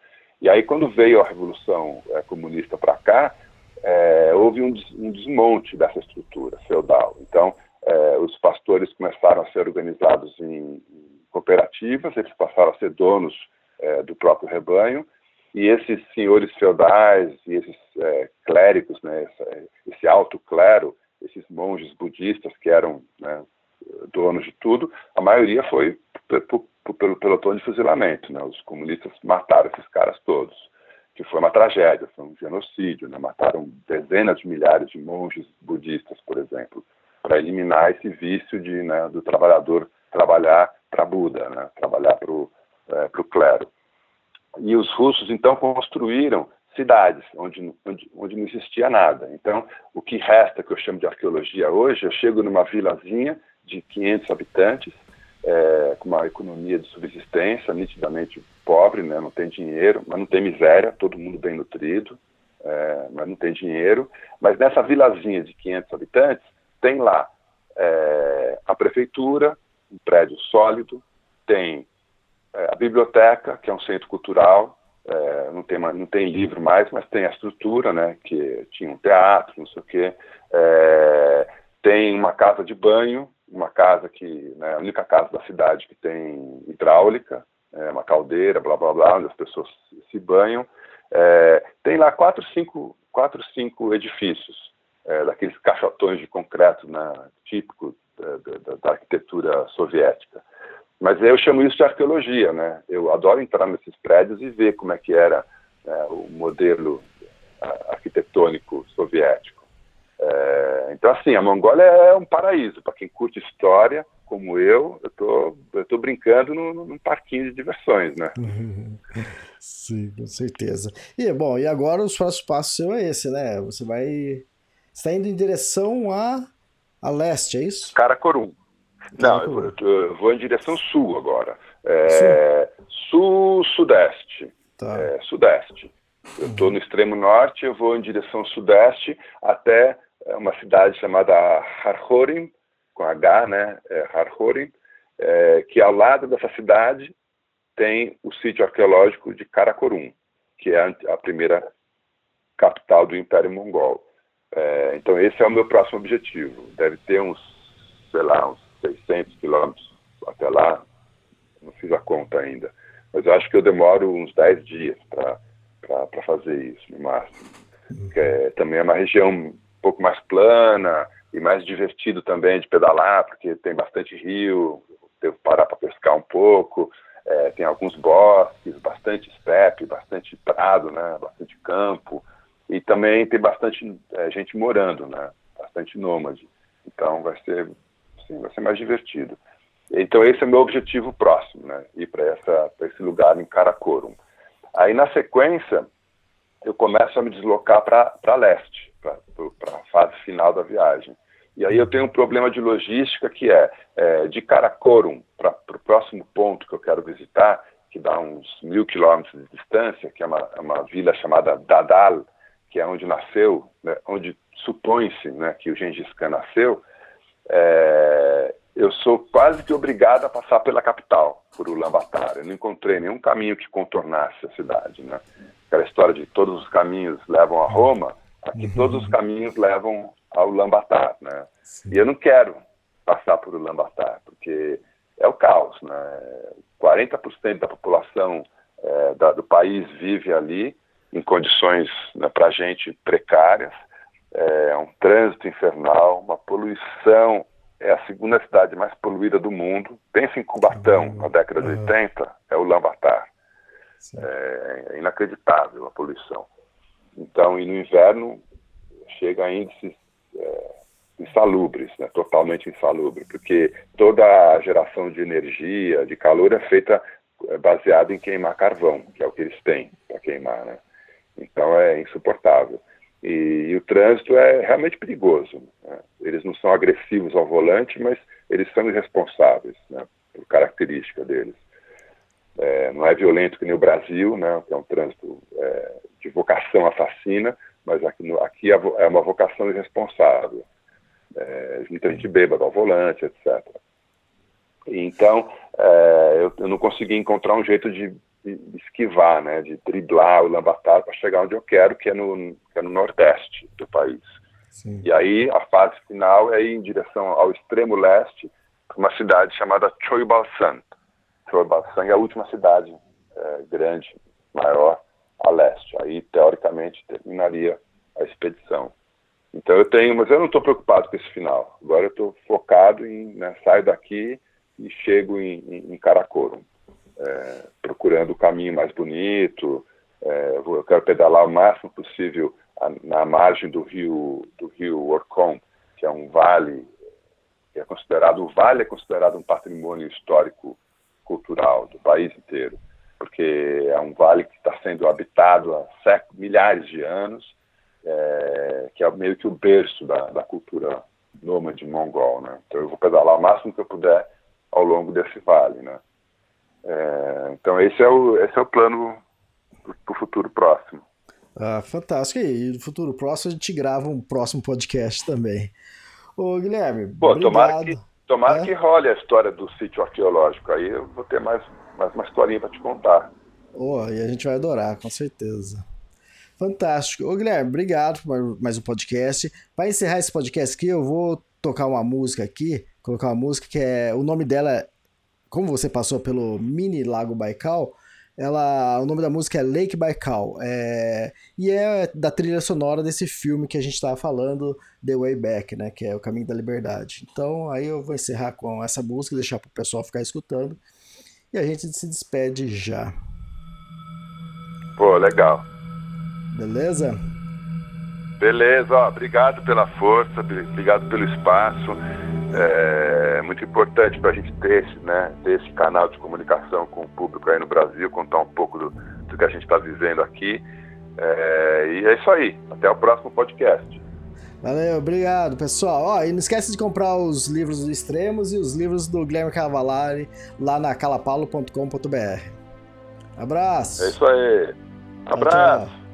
E aí quando veio a Revolução é, Comunista para cá, é, houve um, um, desmonte dessa estrutura feudal. Então é, os pastores começaram a ser organizados em, em, cooperativas, eles passaram a ser donos é, do próprio rebanho, e esses senhores feudais e esses é, clérigos, né, esse, alto clero, esses monges budistas que eram né, donos de tudo, a maioria foi pelo pelotão de fuzilamento. Né? Os comunistas mataram esses caras todos, que foi uma tragédia, foi um genocídio. Né? Mataram dezenas de milhares de monges budistas, por exemplo, para eliminar esse vício de, né, do trabalhador trabalhar para Buda, né? trabalhar para o é, clero. E os russos, então, construíram cidades onde, onde, onde não existia nada. Então, o que resta, que eu chamo de arqueologia hoje, eu chego numa vilazinha de 500 habitantes, é, com uma economia de subsistência nitidamente pobre, né? não tem dinheiro, mas não tem miséria, todo mundo bem nutrido, é, mas não tem dinheiro. Mas nessa vilazinha de 500 habitantes, tem lá é, a prefeitura, um prédio sólido, tem é, a biblioteca, que é um centro cultural, é, não, tem, não tem livro mais, mas tem a estrutura, né, que tinha um teatro, não sei o quê, é, tem uma casa de banho, uma casa que, né, a única casa da cidade que tem hidráulica, é, uma caldeira, blá blá blá, onde as pessoas se banham, é, tem lá quatro, cinco, quatro, cinco edifícios, é, daqueles caixotões de concreto né, típico da, da, da arquitetura soviética. Mas eu chamo isso de arqueologia, né? Eu adoro entrar nesses prédios e ver como é que era é, o modelo arquitetônico soviético. É, então, assim, a Mongólia é um paraíso. Para quem curte história, como eu, eu tô, eu tô brincando num, num parquinho de diversões, né? [LAUGHS] Sim, com certeza. E, bom, e agora os próximos passos seu é esse, né? Você vai... Está indo em direção a, a leste, é isso? Karakorum. Não, eu, eu, vou em direção sul agora. É, Sul-sudeste. Tá. É, sudeste. Eu estou no extremo norte, eu vou em direção sudeste até uma cidade chamada Harhorim, com H, né? É, Harhorim, é, que ao lado dessa cidade tem o sítio arqueológico de Karakorum, que é a primeira capital do Império Mongol. É, então esse é o meu próximo objetivo. Deve ter uns, sei lá, uns 600 quilômetros até lá, não fiz a conta ainda, mas eu acho que eu demoro uns 10 dias para fazer isso, no máximo. É, também é uma região um pouco mais plana e mais divertido também de pedalar, porque tem bastante rio, devo parar para pescar um pouco, é, tem alguns bosques, bastante estepe, bastante prado, né, bastante campo, e também tem bastante é, gente morando, né, bastante nômade. Então vai ser assim, vai ser mais divertido. Então esse é o meu objetivo próximo, né? Ir para esse lugar em Karakorum. Aí na sequência eu começo a me deslocar para leste, para a fase final da viagem. E aí eu tenho um problema de logística que é, é de Karakorum para o próximo ponto que eu quero visitar, que dá uns mil quilômetros de distância, que é uma, é uma vila chamada Dadal, que é onde nasceu, né, onde supõe-se né, que o Gengis Khan nasceu é, eu sou quase que obrigado a passar pela capital, por Ulaanbaatar. Eu não encontrei nenhum caminho que contornasse a cidade, né? Aquela história de todos os caminhos levam a Roma, aqui uhum. todos os caminhos levam ao Ulaanbaatar, né? Sim. E eu não quero passar por Ulaanbaatar, porque é o caos, né? 40% da população é, da, do país vive ali em condições, né, para gente, precárias é um trânsito infernal, uma poluição. É a segunda cidade mais poluída do mundo. Pensa em Cubatão, na década de 80, é o Lambatar. É, é inacreditável a poluição. Então, e no inverno chega a índices é, insalubres, né, totalmente insalubre, porque toda a geração de energia, de calor é feita é, baseada em queimar carvão, que é o que eles têm para queimar, né? Então é insuportável. E, e, o trânsito é realmente perigoso. Né? Eles não são agressivos ao volante, mas eles são irresponsáveis, né? por característica deles. É, não é violento que nem o Brasil, né? que é um trânsito é, de vocação assassina, mas aqui, no, aqui é, é uma vocação irresponsável. É, muita gente bêbada ao volante, etc. Então, é, eu, eu não consegui encontrar um jeito de de esquivar, né, de driblar o Lambatar para chegar onde eu quero, que é no, que é no nordeste do país. Sim. E aí a fase final é ir em direção ao extremo leste, uma cidade chamada Choibalsan. Choibalsan é a última cidade é, grande, maior a leste. Aí teoricamente terminaria a expedição. Então eu tenho, mas eu não estou preocupado com esse final. Agora eu estou focado em né, sair daqui e chego em, em, em Karakorum. É, procurando o caminho mais bonito. É, eu quero pedalar o máximo possível na margem do rio do rio Orcon, que é um vale que é considerado o vale é considerado um patrimônio histórico cultural do país inteiro, porque é um vale que está sendo habitado há milhares de anos, é, que é meio que o berço da, da cultura nômade mongol, né? Então eu vou pedalar o máximo que eu puder ao longo desse vale, né? É, então esse é o esse é o plano para o futuro próximo. Ah, fantástico. E no futuro próximo a gente grava um próximo podcast também. Ô, Guilherme. Pô, obrigado. tomara, que, tomara é? que role a história do sítio arqueológico. Aí eu vou ter mais, mais uma historinha para te contar. Oh, e a gente vai adorar, com certeza. Fantástico. Ô, Guilherme, obrigado por mais um podcast. Para encerrar esse podcast aqui, eu vou tocar uma música aqui, colocar uma música que é. O nome dela, como você passou pelo Mini Lago Baikal, ela, o nome da música é Lake Baikal. É, e é da trilha sonora desse filme que a gente estava falando, The Way Back, né? Que é O Caminho da Liberdade. Então aí eu vou encerrar com essa música, deixar para o pessoal ficar escutando. E a gente se despede já. Pô, legal. Beleza? Beleza, ó, obrigado pela força, obrigado pelo espaço. É muito importante para a gente ter esse, né, ter esse canal de comunicação com o público aí no Brasil, contar um pouco do, do que a gente está vivendo aqui. É, e é isso aí. Até o próximo podcast. Valeu, obrigado, pessoal. Ó, e não esquece de comprar os livros do Extremos e os livros do Guilherme Cavalari lá na calapalo.com.br. Abraço. É isso aí. Abraço. Tchau, tchau.